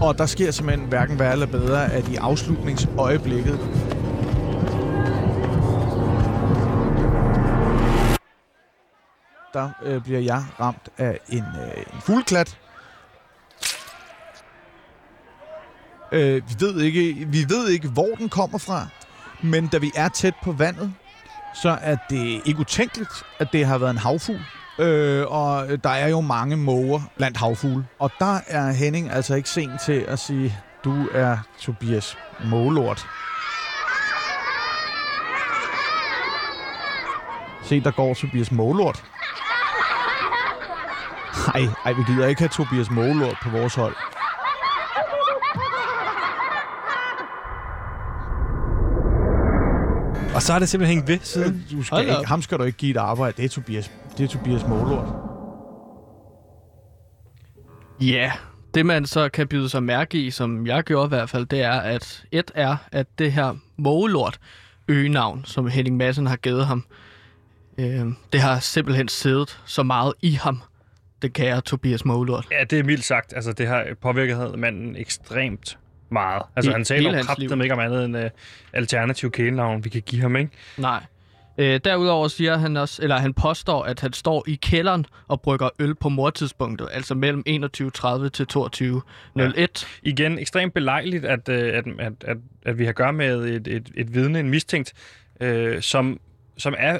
Og der sker simpelthen hverken værre eller bedre, at i afslutningsøjeblikket der øh, bliver jeg ramt af en, øh, en fugleklat. Øh, vi, ved ikke, vi ved ikke, hvor den kommer fra, men da vi er tæt på vandet, så er det ikke utænkeligt, at det har været en havfugl. Øh, og der er jo mange måger blandt havfugle. Og der er Henning altså ikke sen til at sige, du er Tobias Målort. Se, der går Tobias Målort. Nej, ej, vi gider ikke have Tobias Målort på vores hold. Og så har det simpelthen hængt ved siden. Du skal ikke, ham skal du ikke give et arbejde. Det er Tobias, det er Tobias Målort. Ja, det man så kan byde sig mærke i, som jeg gjorde i hvert fald, det er, at et er, at det her Målort øgenavn, som Henning Madsen har givet ham, øh, det har simpelthen siddet så meget i ham, det kære Tobias Målort. Ja, det er mildt sagt. Altså, det har påvirket manden ekstremt meget. Altså, I, han taler jo kraftigt ikke om andet end uh, alternativ kælenavn, vi kan give ham, ikke? Nej. Øh, derudover siger han også, eller han påstår, at han står i kælderen og brygger øl på mortidspunktet, altså mellem 21.30 til 22.01. Ja. Igen, ekstremt belejligt, at, øh, at, at, at, at vi har gør med et, et, et vidne, en mistænkt, øh, som, som er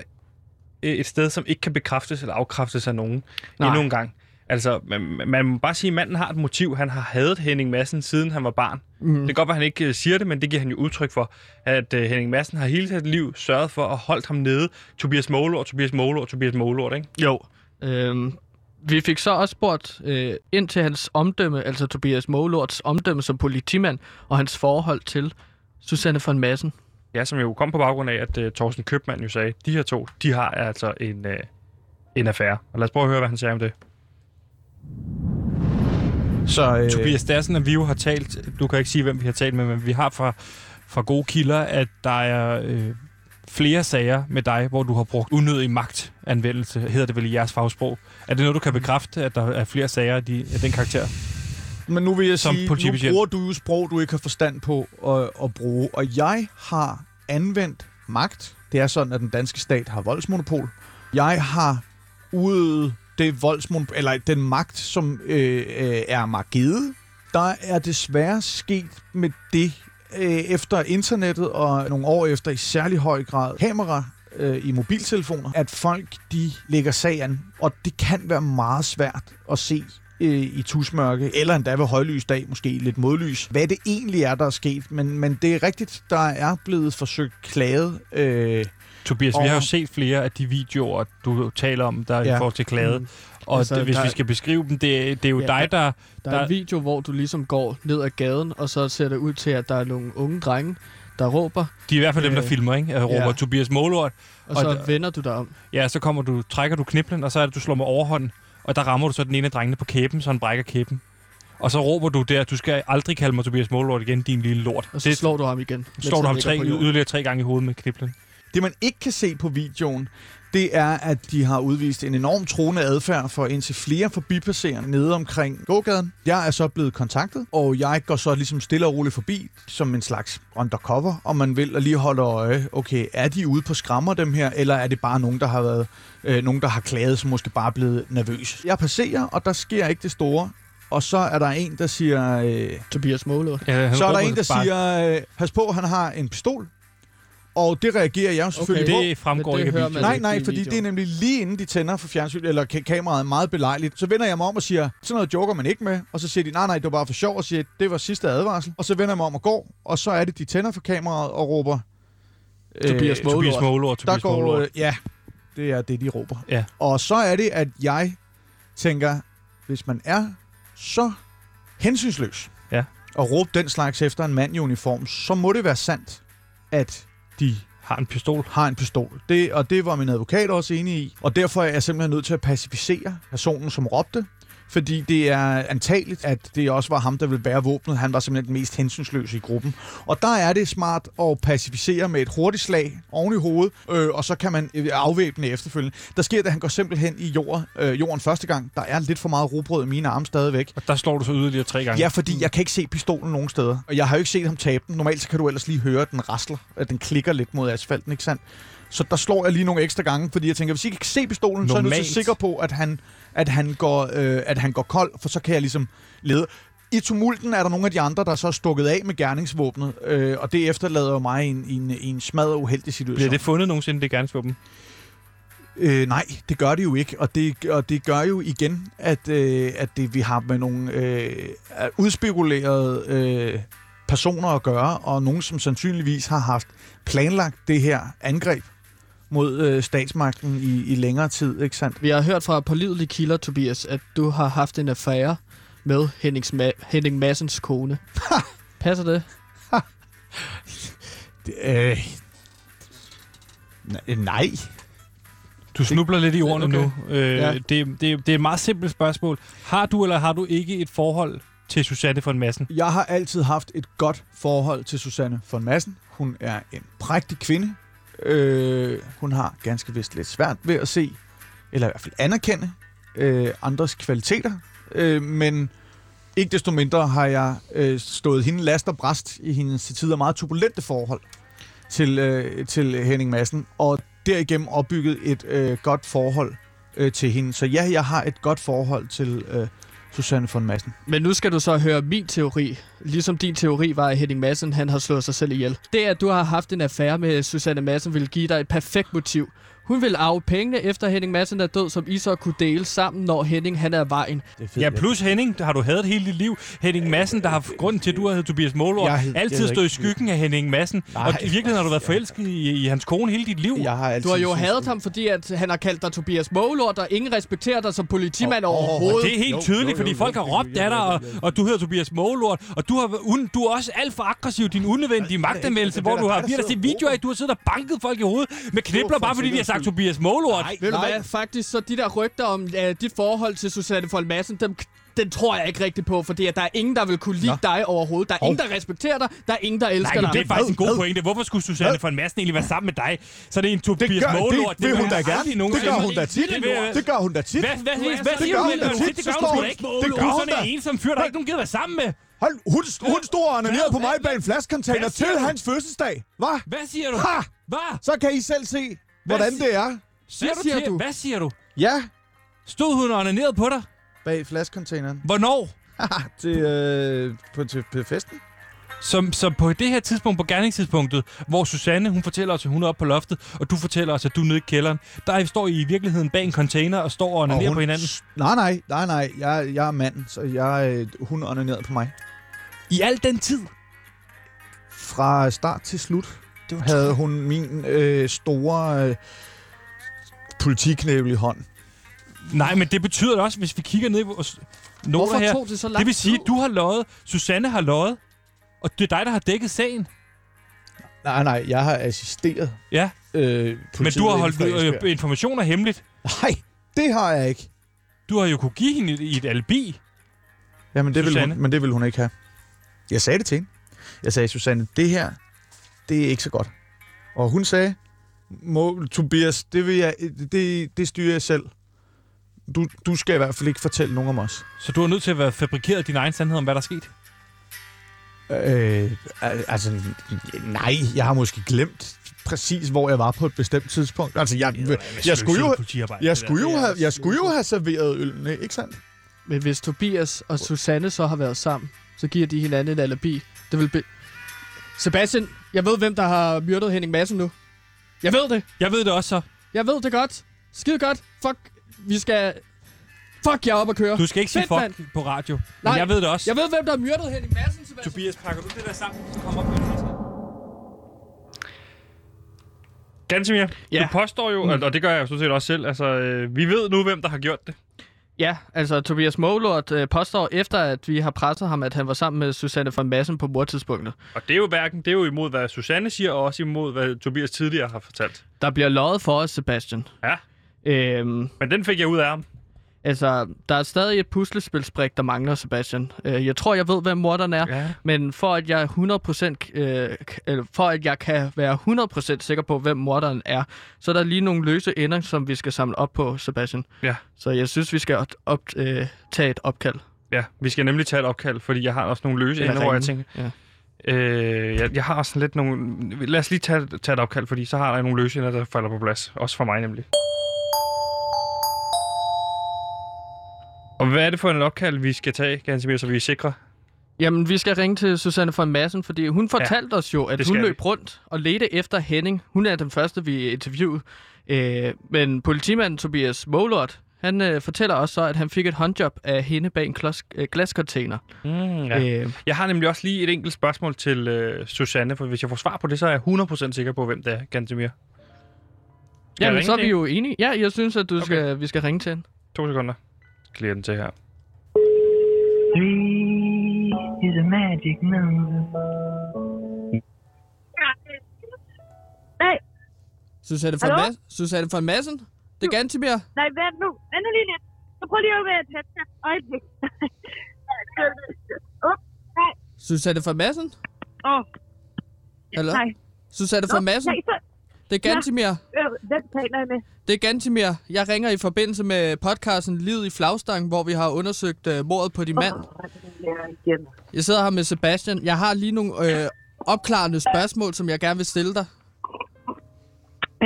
et sted, som ikke kan bekræftes eller afkræftes af nogen Nej. endnu en gang. Altså, man, man må bare sige, at manden har et motiv. Han har hadet Henning Madsen, siden han var barn. Mm. Det kan godt være, at han ikke uh, siger det, men det giver han jo udtryk for, at uh, Henning Madsen har hele sit liv sørget for at holde ham nede. Tobias Målort, Tobias Målort, Tobias Målort, ikke? Jo. Øhm, vi fik så også spurgt øh, ind til hans omdømme, altså Tobias Målorts omdømme som politimand, og hans forhold til Susanne von Madsen. Ja, som jo kom på baggrund af, at uh, Thorsten Købmann jo sagde, de her to, de har altså en, uh, en affære. Og lad os prøve at høre, hvad han siger om det. Så, øh... Tobias, det er sådan, at vi jo har talt, du kan ikke sige, hvem vi har talt med, men vi har fra, fra gode kilder, at der er øh, flere sager med dig, hvor du har brugt unødig magtanvendelse, hedder det vel i jeres fagsprog. Er det noget, du kan bekræfte, at der er flere sager af, de, af den karakter? Men nu vil jeg Som sige, nu bruger du jo sprog, du ikke har forstand på at, at bruge, og jeg har anvendt magt. Det er sådan, at den danske stat har voldsmonopol. Jeg har udøvet det voldsmon eller den magt, som øh, øh, er markedet. Der er desværre sket med det øh, efter internettet og nogle år efter i særlig høj grad kamera øh, i mobiltelefoner, at folk de lægger sagen, og det kan være meget svært at se øh, i tusmørke, eller endda ved højlys dag, måske lidt modlys, hvad det egentlig er, der er sket. Men, men det er rigtigt, der er blevet forsøgt klaget øh, Tobias, og... vi har jo set flere af de videoer, du taler om, der ja. i forhold til klade. Mm. Og altså, det, hvis der, vi skal beskrive dem, det, det er jo ja, dig, der... Der, der er en video, hvor du ligesom går ned ad gaden, og så ser det ud til, at der er nogle unge drenge, der råber. De er i hvert fald dem, der øh, filmer, ikke? Jeg råber ja. Tobias Målort. Og, og så d- vender du dig om. Ja, så kommer du, trækker du kniplen, og så er det, du slår med overhånden, og der rammer du så den ene af drengene på kæben, så han brækker kæben. Og så råber du der, du skal aldrig kalde mig Tobias Målort igen, din lille lort. Og så det, slår du ham igen. Slår du ham tre, yderligere tre gange i hovedet med kniplen. Det, man ikke kan se på videoen, det er, at de har udvist en enorm troende adfærd for indtil flere forbipasserende nede omkring gågaden. Jeg er så blevet kontaktet, og jeg går så ligesom stille og roligt forbi som en slags undercover, om man vil, og lige holde øje. Okay, er de ude på skrammer dem her, eller er det bare nogen, der har været øh, nogen, der har klaget, som måske bare er blevet nervøs? Jeg passerer, og der sker ikke det store. Og så er der en, der siger... Øh, Tobias Målund. Ja, så er der en, der siger, øh, pas på, han har en pistol. Og det reagerer jeg selvfølgelig okay. på. Det fremgår det ikke af Nej, nej, fordi det er nemlig lige inden de tænder for fjernsyn, eller kameraet meget belejligt. Så vender jeg mig om og siger, sådan noget joker man ikke med. Og så siger de, nej, nej, det var bare for sjov, og siger, det var sidste advarsel. Og så vender jeg mig om og går, og så er det, de tænder for kameraet og råber... Øh, Tobias Målord. Tobias Målord. Der går, øh, ja, det er det, de råber. Ja. Og så er det, at jeg tænker, hvis man er så hensynsløs, ja. og råbe den slags efter en mand i uniform, så må det være sandt, at de har en pistol. Har en pistol. Det, og det var min advokat også enig i. Og derfor er jeg simpelthen nødt til at pacificere personen, som råbte fordi det er antageligt, at det også var ham, der ville bære våbnet. Han var simpelthen den mest hensynsløse i gruppen. Og der er det smart at pacificere med et hurtigt slag oven i hovedet, øh, og så kan man øh, afvæbne efterfølgende. Der sker det, at han går simpelthen i jord, øh, jorden første gang. Der er lidt for meget rugbrød i mine arme stadigvæk. Og der slår du så yderligere tre gange? Ja, fordi jeg kan ikke se pistolen nogen steder. Og jeg har jo ikke set ham tabe den. Normalt så kan du ellers lige høre, at den rasler, at den klikker lidt mod asfalten, ikke sandt? Så der slår jeg lige nogle ekstra gange, fordi jeg tænker, hvis I ikke kan se pistolen, Normalt. så er jeg nødt til sikker på, at han, at, han går, øh, at han går kold, for så kan jeg ligesom lede. I tumulten er der nogle af de andre, der så er stukket af med gerningsvåbnet, øh, og det efterlader jo mig i en, i en, i en smadret uheldig situation. Bliver det fundet nogensinde, det gerningsvåben? Øh, nej, det gør det jo ikke, og det, og det gør jo igen, at, øh, at det, vi har med nogle øh, udspekulerede øh, personer at gøre, og nogen, som sandsynligvis har haft planlagt det her angreb mod øh, statsmagten i, i længere tid, ikke sandt? Vi har hørt fra pålidelige kilder, Tobias, at du har haft en affære med Hennings Ma- Henning Massens kone. Passer det? det øh, Nej. Du snubler lidt i ordene okay. nu. Øh, ja. det, det, det er et meget simpelt spørgsmål. Har du eller har du ikke et forhold til Susanne von Massen? Jeg har altid haft et godt forhold til Susanne von Massen. Hun er en prægtig kvinde. Øh, hun har ganske vist lidt svært ved at se, eller i hvert fald anerkende, øh, andres kvaliteter. Øh, men ikke desto mindre har jeg øh, stået hende last og bræst i hendes til tider meget turbulente forhold til, øh, til Henning Madsen, og derigennem opbygget et øh, godt forhold øh, til hende. Så ja, jeg har et godt forhold til øh, Susanne von Madsen. Men nu skal du så høre min teori. Ligesom din teori var, at Henning Madsen han har slået sig selv ihjel. Det, at du har haft en affære med Susanne Madsen, vil give dig et perfekt motiv hun vil arve pengene efter Henning Madsen er død, som I så kunne dele sammen, når Henning han er vejen. Ja, plus Henning, der har du hadet hele dit liv. Henning Madsen, der har grunden til, at du har heddet Tobias Målord, altid stået i skyggen af Henning Madsen. Nej, og i virkeligheden har du været forelsket i, i hans kone hele dit liv. Jeg har du har jo hadet ham, fordi at han har kaldt dig Tobias Målord, og ingen respekterer dig som politimand oh, overhovedet. det er helt tydeligt, fordi folk har råbt af dig, og, og du hedder Tobias Målord, og du, har, un, du er også alt for aggressiv, din unødvendige magtanmeldelse, hvor du har, vi har set videoer af, du har siddet og banket folk i hovedet med knibler, bare fordi de har sagt Tobias Målord. Nej, Ved du hvad, faktisk, så de der rygter om uh, dit forhold til Susanne Fold Madsen, dem, den tror jeg ikke rigtigt på, fordi at der er ingen, der vil kunne lide Nå. dig overhovedet. Der er oh. ingen, der respekterer dig. Der er ingen, der elsker Nej, dig. det er faktisk en god pointe. Hvorfor skulle Susanne von Madsen egentlig være sammen med dig? Så det er en Tobias det gør, Målord. Det, det, vil hun da gerne. Det gør hun da tit. Det gør hun da tit. Hvad, hvad, hvad, hvad siger du? Det gør hun ikke. Det gør hun da. en som fyr, der ikke nogen gider være sammen med. Hold, hun, hun stod og ned på mig bag en flaskecontainer til hans fødselsdag. Hvad? Hvad siger du? Ha! Hvad? Så kan I selv se, hvordan det er. Siger hvad, siger du? hvad siger du? Ja. Stod hun og onanerede på dig? Bag flaskecontaineren. Hvornår? til, øh, på, til, på festen. Som, så på det her tidspunkt, på gerningstidspunktet, hvor Susanne, hun fortæller os, at hun er oppe på loftet, og du fortæller os, at du er nede i kælderen, der står I i virkeligheden bag en container og står og onanerer på hinanden. Nej, nej, nej, nej. Jeg, jeg er mand, så jeg, øh, hun onanerede på mig. I al den tid? Fra start til slut det havde hun min øh, store... Øh, politiknævel i hånd. Nej, men det betyder også, hvis vi kigger ned i vores noter her, det, så det vil sige, at du har løjet, Susanne har løjet, og det er dig, der har dækket sagen. Nej, nej, jeg har assisteret. Ja, øh, men du har holdt øh, informationer hemmeligt. Nej, det har jeg ikke. Du har jo kunne give hende i et, alibi. Ja, men det, vil hun, men det vil hun ikke have. Jeg sagde det til hende. Jeg sagde, Susanne, det her, det er ikke så godt. Og hun sagde, må, Tobias, det, vil jeg, det, det styrer jeg selv. Du, du skal i hvert fald ikke fortælle nogen om os. Så du er nødt til at være fabrikeret din egen sandhed om, hvad der er sket? Øh, altså, nej, jeg har måske glemt præcis, hvor jeg var på et bestemt tidspunkt. Altså, jeg, jeg, jeg, skulle jo, jeg, skulle jo have, jeg skulle jo have serveret ølene, ikke sandt? Men hvis Tobias og Susanne så har været sammen, så giver de hinanden et alibi. Det vil be... Sebastian, jeg ved, hvem der har myrdet Henning Madsen nu. Jeg ved det. Jeg ved det også så. Jeg ved det godt. Skide godt. Fuck. Vi skal... Fuck, jeg er op at køre. Du skal ikke sige fuck mand. på radio. Nej, men jeg ved det også. Jeg ved, hvem der har myrdet Henning Madsen, Sebastian. Tobias, pakker du det der sammen, så kommer op på Gansimir, ja. du påstår jo, mm. og det gør jeg jo sådan set også selv, altså, øh, vi ved nu, hvem der har gjort det. Ja, altså Tobias Målort øh, påstår efter, at vi har presset ham, at han var sammen med Susanne von Massen på mordtidspunktet. Og det er jo hverken, det er jo imod, hvad Susanne siger, og også imod, hvad Tobias tidligere har fortalt. Der bliver løjet for os, Sebastian. Ja. Øhm, Men den fik jeg ud af ham. Altså, der er stadig et puslespilsbrik, der mangler, Sebastian. Øh, jeg tror, jeg ved, hvem morderen er, ja. men for at jeg 100%, øh, for at jeg kan være 100% sikker på, hvem morderen er, så er der lige nogle løse ender, som vi skal samle op på, Sebastian. Ja. Så jeg synes, vi skal op, øh, tage et opkald. Ja, vi skal nemlig tage et opkald, fordi jeg har også nogle løse ender, hvor jeg tænker... Ja. Øh, jeg, jeg har også lidt nogle... Lad os lige tage, tage et opkald, fordi så har jeg nogle løse ender, der falder på plads. Også for mig nemlig. Og hvad er det for en opkald, vi skal tage, Gansimir, så vi er sikre? Jamen, vi skal ringe til Susanne von Madsen, fordi hun fortalte ja, os jo, at hun løb vi. rundt og ledte efter Henning. Hun er den første, vi interviewede. Øh, men politimanden Tobias Målort, han øh, fortæller også så, at han fik et håndjob af hende bag en klos, øh, glascontainer. Mm, ja. øh, jeg har nemlig også lige et enkelt spørgsmål til øh, Susanne, for hvis jeg får svar på det, så er jeg 100% sikker på, hvem det er, Gantemir. Ja, men så er vi jo enige. Ja, jeg synes, at du okay. skal, vi skal ringe til hende. To sekunder klikker den til her. Three is a magic number. Nej. Susanne von, Mas- Susanne von Massen? Det er Gantimir? Nej, vent nu. Vent nu lige lidt. Så prøv lige at være tæt. Øjeblik. Up. Nej. Susanne von Massen? Åh. Oh. Eller? Nej. Susanne von Massen? Nej, så... Det er Gantimir. Ja, øh, den taler jeg med. Det er Gantimir. Jeg ringer i forbindelse med podcasten Livet i Flagstang, hvor vi har undersøgt uh, mordet på din mand. igen. Jeg sidder her med Sebastian. Jeg har lige nogle øh, opklarende spørgsmål, som jeg gerne vil stille dig.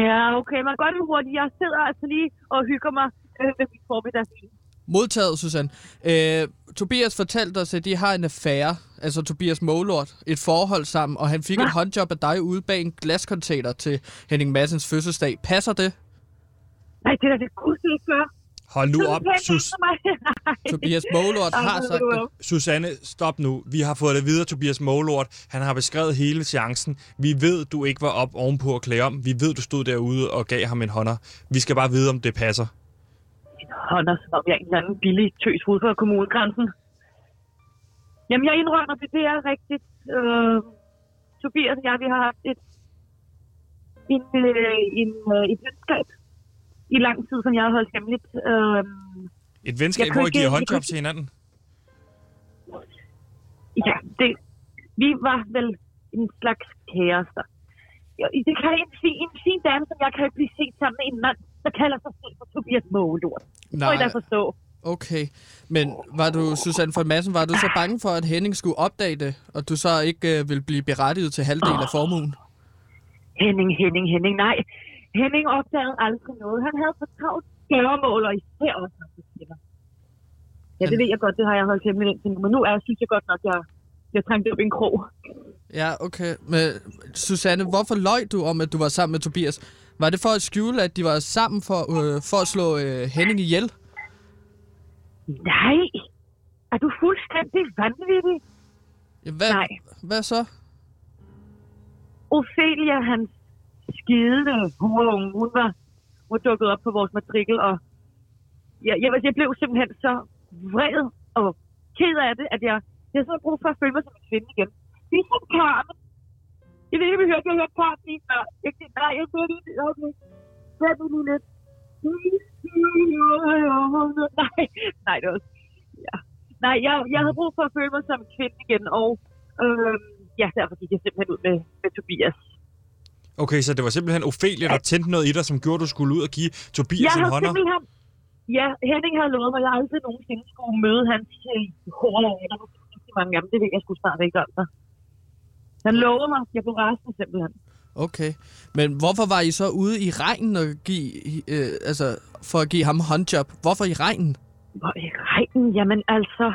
Ja, okay, men godt hurtigt. Jeg sidder altså lige og hygger mig øh, ved mit formiddagsvin. Modtaget, Susanne. Øh, Tobias fortalte os, at de har en affære, altså Tobias Målort, et forhold sammen, og han fik ja. et håndjob af dig ude bag en glascontainer til Henning Massens fødselsdag. Passer det? Nej, det er det ikke gør. Hold nu op, Sus. Tobias Målort har sagt det. Susanne, stop nu. Vi har fået det videre, Tobias Målort. Han har beskrevet hele chancen. Vi ved, du ikke var op ovenpå at klæde om. Vi ved, du stod derude og gav ham en hånder. Vi skal bare vide, om det passer. Hånder, som om jeg er en eller anden billig tøs ude for kommunegrænsen. Jamen, jeg indrømmer det, det er rigtigt. Øh, Tobias og jeg, vi har haft et, en, øh, en, øh, et venskab i lang tid, som jeg har holdt hemmeligt. Øh, Et venskab, hvor I giver ikke- håndjob til hinanden? ja, det, vi var vel en slags kærester. Det kan en, fin, en fin dame, som jeg kan ikke blive set sammen med en mand, der kalder sig selv for Tobias Mågelort. Nej. Må I da forstå. Okay, men var du, Susanne von Madsen, var du så bange for, at Henning skulle opdage det, og du så ikke øh, ville blive berettiget til halvdel af formuen? Henning, Henning, Henning, nej. Henning opdagede aldrig noget. Han havde for travlt gøremål, og især også kvinder. Ja, det ved jeg godt, det har jeg holdt hemmeligt indtil nu, men nu er, synes jeg godt nok, jeg, jeg trængte op i en krog. Ja, okay. Men Susanne, hvorfor løj du om, at du var sammen med Tobias? Var det for at skjule, at de var sammen for, øh, for at slå øh, Henning ihjel? Nej! Er du fuldstændig vanvittig? Ja, hvad, Nej. hvad så? Ophelia, hans skidende horunge, hun var, hun var dukket op på vores matrikel, og jeg, jeg, jeg blev simpelthen så vred og ked af det, at jeg, jeg sådan brug for at føle mig som en kvinde igen. Det er som Carmen. Jeg ved ikke, om I hørte, jeg hørte Carmen lige før. Jeg, nej, jeg hørte det. Okay. Hør det lige lidt. Nej, nej, det var... Ja. Nej, jeg, jeg havde brug for at føle mig som en kvinde igen, og øh, ja, derfor gik jeg simpelthen ud med, med Tobias. Okay, så det var simpelthen Ophelia, der tændte noget i dig, som gjorde, at du skulle ud og give Tobias jeg en hånder? simpelthen... Ja, Henning havde lovet mig, at jeg aldrig nogensinde skulle møde hans øh, hårde Der var rigtig mange af dem. Det ved jeg sgu snart ikke om dig. Han lovede mig. Jeg blev rasende simpelthen. Okay. Men hvorfor var I så ude i regnen og give, øh, altså, for at give ham håndjob? Hvorfor i regnen? Hvor i regnen? Jamen altså...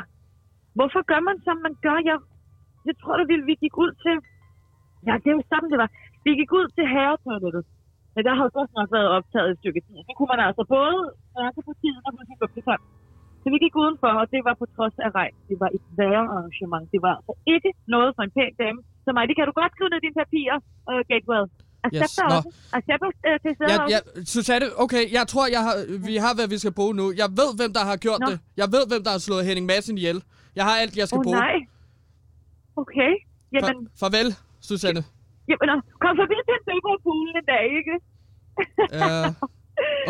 Hvorfor gør man, som man gør? Jeg, jeg tror, at vi, vi gik ud til... Ja, det er jo sådan, det var. Vi gik ud til herretoilettet. Men der havde godt nok været optaget et stykke tid. Så kunne man altså både snakke på tiden og gå til kamp. Så vi gik udenfor, og det var på trods af regn. Det var et værre arrangement. Det var altså ikke noget for en pæn dame som mig. Det kan du godt skrive ned i dine papirer, uh, Gatewell. Accepter Yes, nå. også. Accepter til stede Ja, ja, Susanne, okay, jeg tror, jeg har, vi har, hvad vi skal bruge nu. Jeg ved, hvem der har gjort Nå. det. Jeg ved, hvem der har slået Henning Madsen ihjel. Jeg har alt, jeg skal oh, bruge. nej. Okay. Jamen, Fa- farvel, Susanne. jamen, kom forbi til en fodboldpool en dag, ikke? Uh,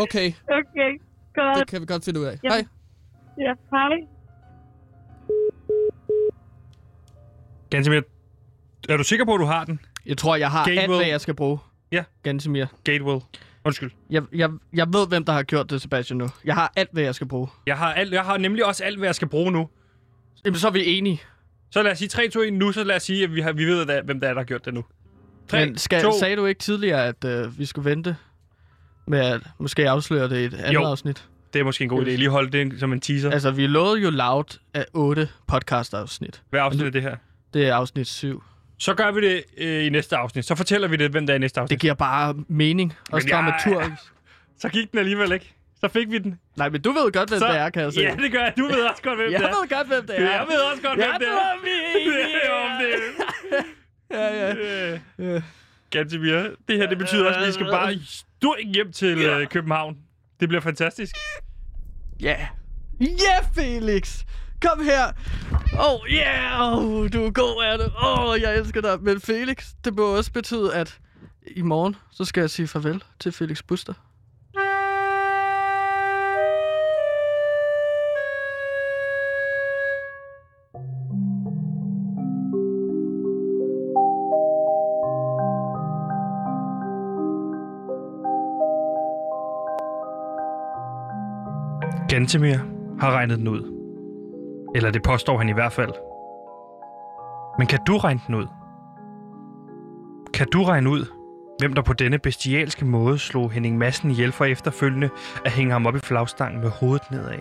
okay, Okay, godt. det kan vi godt finde ud af. Jamen. Hej. Ja, hej. Gansimir, er du sikker på, at du har den? Jeg tror, jeg har alt, Gatewell. hvad jeg skal bruge. Ja. Gansimir. Gatewell. Undskyld. Jeg, jeg, jeg ved, hvem der har gjort det, Sebastian, nu. Jeg har alt, hvad jeg skal bruge. Jeg har, alt, jeg har nemlig også alt, hvad jeg skal bruge nu. Jamen, så er vi enige. Så lad os sige 3, 2, 1 nu, så lad os sige, at vi, har, vi ved, at, hvem der er, der har gjort det nu. 3, Men skal, 2, sagde du ikke tidligere, at øh, vi skulle vente med at måske afsløre det i et andet Jo. afsnit? det er måske en god idé. Lige holde det som en teaser. Altså, vi lovede jo loud af otte podcast-afsnit. Hvad afsnit er det her? Det er afsnit 7. Så gør vi det øh, i næste afsnit. Så fortæller vi det, hvem der er i næste afsnit. Det giver bare mening. Også Men jeg- dramaturgisk. Så gik den alligevel ikke. Så fik vi den. Nej, men du ved godt, hvem Så, det er, kan jeg se. Ja, det gør jeg. Du ved også godt, hvem jeg det er. ved godt, hvem det er. Jeg ved også godt, hvem Jeg det er. vi er. Det om det. Ja, ja. Øh, Gantemir, det her det betyder også, at vi skal bare stå hjem til øh, København. Det bliver fantastisk. Ja. Ja, Felix! Kom her! Oh, yeah! Oh, du er god, er du. Åh, oh, jeg elsker dig. Men Felix, det må også betyde, at i morgen, så skal jeg sige farvel til Felix Buster. Gantemir har regnet den ud. Eller det påstår han i hvert fald. Men kan du regne den ud? Kan du regne ud, hvem der på denne bestialske måde slog Henning Madsen ihjel for efterfølgende at hænge ham op i flagstangen med hovedet nedad?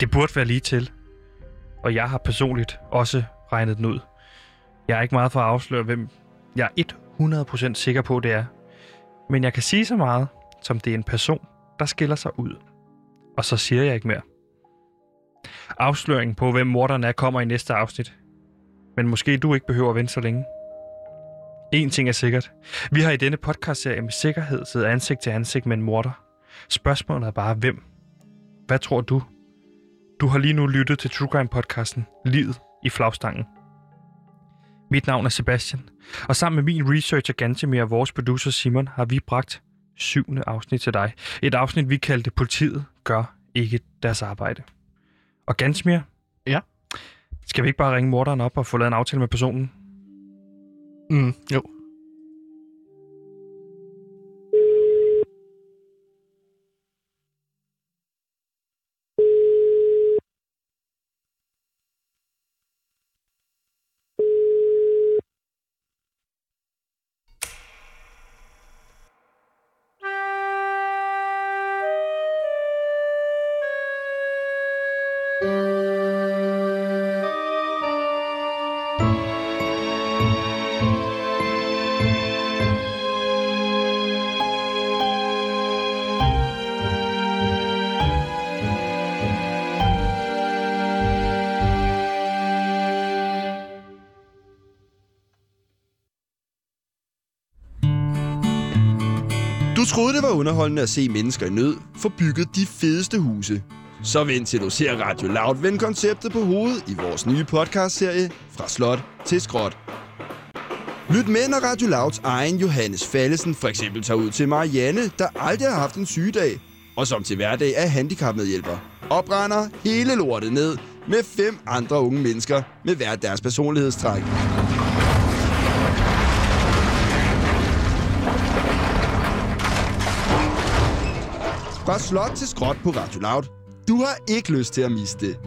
Det burde være lige til. Og jeg har personligt også regnet den ud. Jeg er ikke meget for at afsløre, hvem jeg er 100% sikker på, det er. Men jeg kan sige så meget, som det er en person, der skiller sig ud. Og så siger jeg ikke mere. Afsløringen på, hvem morderen er, kommer i næste afsnit. Men måske du ikke behøver at vente så længe. En ting er sikkert. Vi har i denne podcastserie med sikkerhed siddet ansigt til ansigt med en morder. Spørgsmålet er bare, hvem? Hvad tror du? Du har lige nu lyttet til True Crime podcasten Livet i flagstangen. Mit navn er Sebastian, og sammen med min researcher Gantemir og vores producer Simon har vi bragt syvende afsnit til dig. Et afsnit, vi kaldte Politiet gør ikke deres arbejde. Og Gansmir? Ja? Skal vi ikke bare ringe morderen op og få lavet en aftale med personen? Mm, jo. Troede, det var underholdende at se mennesker i nød få bygget de fedeste huse. Så vent til du ser Radio Loud vende konceptet på hovedet i vores nye podcastserie Fra Slot til Skråt. Lyt med, når Radio Louds egen Johannes Fallesen for eksempel tager ud til Marianne, der aldrig har haft en sygedag, og som til hverdag er handicapmedhjælper. Opbrænder hele lortet ned med fem andre unge mennesker med hver deres personlighedstræk. Fra slot til skråt på Radio Loud. Du har ikke lyst til at miste det.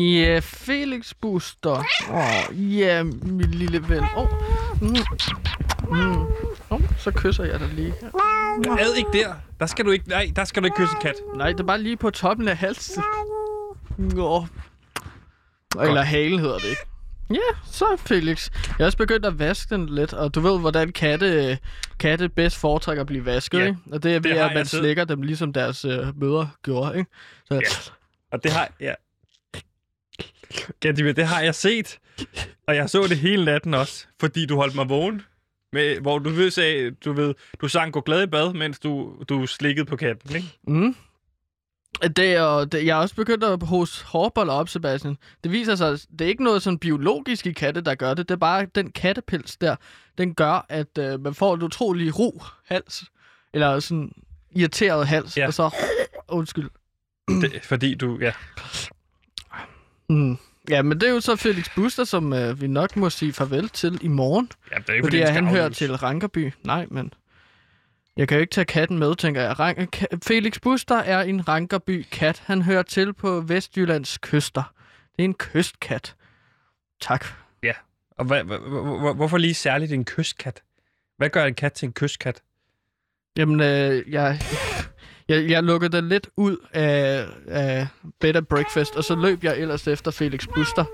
Ja, Felix Buster. Åh, oh, ja, min lille ven. Åh, oh. mm. mm. oh, så kysser jeg dig lige. Ad ikke der. Der skal du ikke, nej, der skal du ikke kysse en kat. Nej, det er bare lige på toppen af halsen. Nå. Eller halen hedder det ikke. Ja, så Felix. Jeg har også begyndt at vaske den lidt, og du ved, hvordan katte, katte bedst foretrækker at blive vasket, ja, ikke? Og det er ved, det at man slikker dem, ligesom deres øh, mødre gjorde, ikke? Så, ja, og det har... Ja. Gantimir, det har jeg set. Og jeg så det hele natten også, fordi du holdt mig vågen. Med, hvor du ved, sagde, du ved, du sang gå glad i bad, mens du, du slikkede på katten, ikke? Mm. Det er, det, jeg har også begyndt at hos hårboller op, Sebastian. Det viser sig, at det er ikke noget sådan biologisk i katte, der gør det. Det er bare den kattepels der, den gør, at øh, man får en utrolig ro hals. Eller sådan irriteret hals. Ja. Og så... Undskyld. Det, fordi du... Ja. Mm. Ja, men det er jo så Felix Buster, som øh, vi nok må sige farvel til i morgen. Ja, det er ikke, fordi, fordi han hører til Rankerby. Nej, men... Jeg kan jo ikke tage katten med, tænker jeg. Rank- Felix Buster er en Rankerby kat. Han hører til på Vestjyllands kyster. Det er en kystkat. Tak. Ja, og hva, hva, hva, hvorfor lige særligt en kystkat? Hvad gør en kat til en kystkat? Jamen, øh, jeg, jeg, jeg lukkede den lidt ud af, af Better Breakfast, og så løb jeg ellers efter Felix Buster.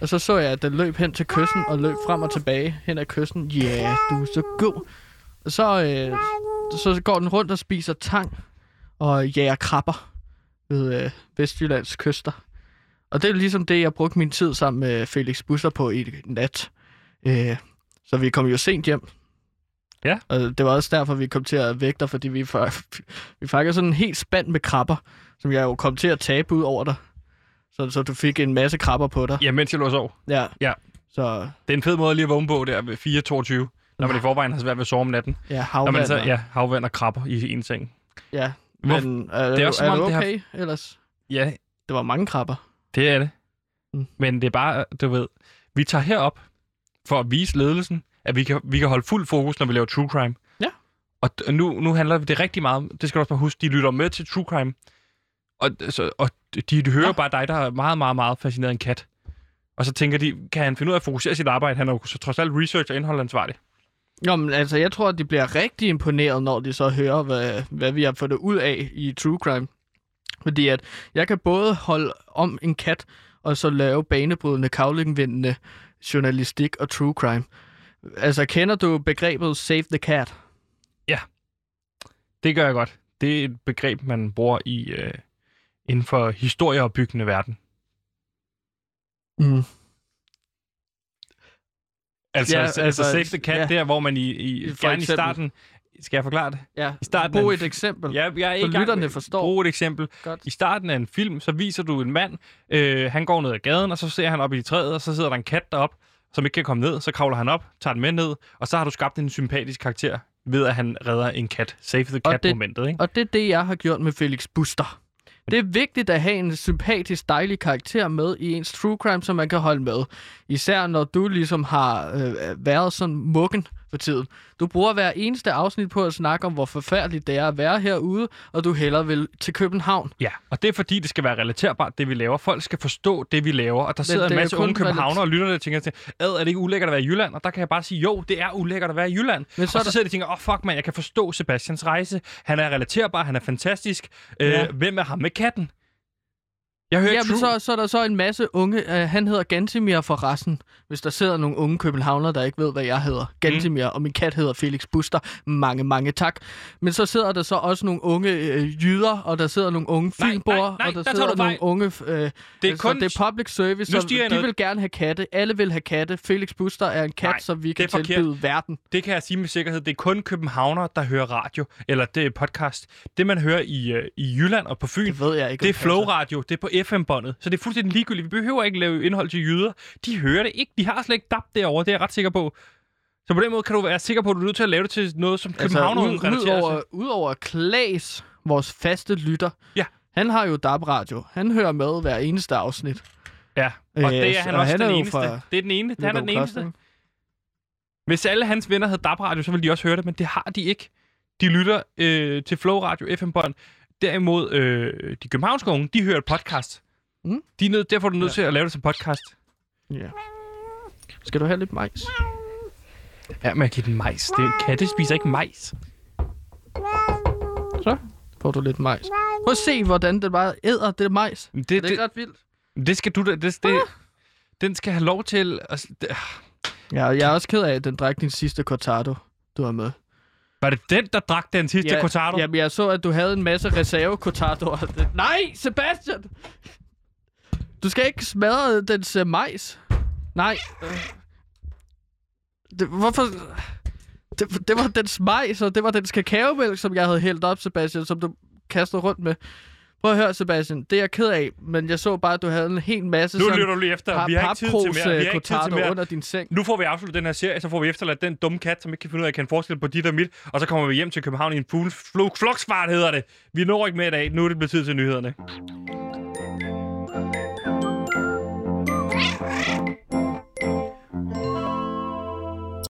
Og så så jeg, at den løb hen til kysten og løb frem og tilbage hen ad kysten. Ja, yeah, du er så god. Og så, øh, så går den rundt og spiser tang og jager krabber ved øh, Vestjyllands kyster. Og det er ligesom det, jeg brugte min tid sammen med Felix Busser på i nat. Øh, så vi kom jo sent hjem. Ja. Og det var også derfor, vi kom til at vægte, fordi vi, vi fangede sådan en helt spand med krabber. som jeg jo kom til at tabe ud over dig. Så, så du fik en masse krabber på dig. Ja, mens jeg lå og sov. Ja. Ja. Så Det er en fed måde lige at vågne på der ved 4.22, når man i forvejen har svært ved at sove om natten. ja, Når havvand. man så, ja, havvand og krabber i en seng. ja. Men er, det er også er om, du det har- okay ellers? Ja, Det var mange krabber. det er det. Mm. Men det er bare, du ved, vi tager herop for at vise ledelsen, at vi kan, vi kan holde fuld fokus, når vi laver true crime. Ja. Og nu, nu handler det rigtig meget om, det skal du også bare huske, de lytter med til true crime. Og, så, og de, de hører ja. bare dig, der er meget, meget, meget fascineret af en kat. Og så tænker de, kan han finde ud af at fokusere sit arbejde? Han er jo så trods alt research og indholdansvarlig. Nå, men altså, jeg tror, at de bliver rigtig imponeret, når de så hører, hvad, hvad vi har fået ud af i True Crime. Fordi at jeg kan både holde om en kat, og så lave banebrydende, kavlingvindende journalistik og true crime. Altså, kender du begrebet save the cat? Det gør jeg godt. Det er et begreb, man bruger i øh, inden for historieopbyggende verden. Mm. Altså, Ja, altså, altså, Save the Cat, ja. der hvor man i, i For gerne i starten... Skal jeg forklare det? Ja, I starten brug et eksempel. Ja, jeg er Så ikke gang lytterne med- forstår. Brug et eksempel. Godt. I starten af en film, så viser du en mand, øh, han går ned ad gaden, og så ser han op i træet, og så sidder der en kat derop, som ikke kan komme ned. Så kravler han op, tager den med ned, og så har du skabt en sympatisk karakter ved, at han redder en kat. Save the cat-momentet, ikke? Og det er det, jeg har gjort med Felix Buster. Det er vigtigt at have en sympatisk, dejlig karakter med i ens true crime, som man kan holde med. Især når du ligesom har øh, været sådan muggen for tiden. Du bruger hver eneste afsnit på at snakke om, hvor forfærdeligt det er at være herude, og du hellere vil til København. Ja, og det er fordi, det skal være relaterbart, det vi laver. Folk skal forstå det, vi laver. Og der sidder det en masse unge københavnere og lytter og tænker til, ad, er det ikke ulækkert at være i Jylland? Og der kan jeg bare sige, jo, det er ulækkert at være i Jylland. Men Men så og så der- sidder de og tænker, åh oh, fuck man, jeg kan forstå Sebastians rejse. Han er relaterbar, han er fantastisk. Øh, Ja. Hvem er ham med katten? Jeg hører Jamen, så, så er der så en masse unge... Øh, han hedder Gantimir for resten. Hvis der sidder nogle unge københavnere, der ikke ved, hvad jeg hedder. Gantimir, mm. og min kat hedder Felix Buster. Mange, mange tak. Men så sidder der så også nogle unge øh, jyder, og der sidder nogle unge nej, og der, der sidder nogle unge... Øh, Det er altså, kun... det er public service, så de noget. vil gerne have katte. Alle vil have katte. Felix Buster er en kat, Nej, som vi kan er forkert. tilbyde verden. Det kan jeg sige med sikkerhed. Det er kun københavnere, der hører radio, eller det er podcast. Det, man hører i, øh, i Jylland og på Fyn, Det ved jeg ikke. Det er om passer. Flow Radio, det er på FM-båndet, så det er fuldstændig ligegyldigt. Vi behøver ikke lave indhold til jyder. De hører det ikke. De har slet ikke DAB derovre, det er jeg ret sikker på. Så på den måde kan du være sikker på, at du er nødt til at lave det til noget, som altså, ud, ud, over, ud over Klaas, vores faste lytter, Ja. han har jo DAB-radio. Han hører med hver eneste afsnit. Ja, og Øh, det er han også han er den jo eneste. fra Det er den ene. Han er den eneste. Hvis alle hans venner havde DAB-radio, så ville de også høre det, men det har de ikke. De lytter øh, til Flow Radio FM-bånd. Derimod, øh, de københavnske unge, de hører et podcast. Mm. De er nødt, derfor er du nødt Ja. til at lave det som podcast. Ja. Skal du have lidt majs? Ja, men jeg giver den majs. Det, katte spiser ikke majs. Så får du lidt majs. Prøv at se, hvordan det bare æder det majs. Det, er det ikke det, ret vildt? det skal du da... Det, det, den skal have lov til... Altså, det, Ja, jeg er også ked af, at den drak din sidste cortado, du har med. Var det den, der drak den sidste ja, cortado? Jamen, jeg så, at du havde en masse reserve cortadoer. Nej, Sebastian! Du skal ikke smadre dens uh, majs. Nej. Øh. Det, hvorfor... Det, det var dens majs, og det var dens kakaomælk, som jeg havde hældt op, Sebastian, som du kastede rundt med. Prøv at høre, Sebastian. Det er jeg ked af, men jeg så bare, at du havde en hel masse Nu sådan lytter du lige efter. Vi har ikke tid til mere. Vi har ikke tid til mere. under din seng. Nu får vi afsluttet den her serie, så får vi efterladt den dumme kat, som ikke kan finde ud af, at kan forestille på dit og mit, og så kommer vi hjem til København i en fugl- flo- floksfart, hedder det. Vi når ikke med i dag. Nu er det blevet tid til nyhederne.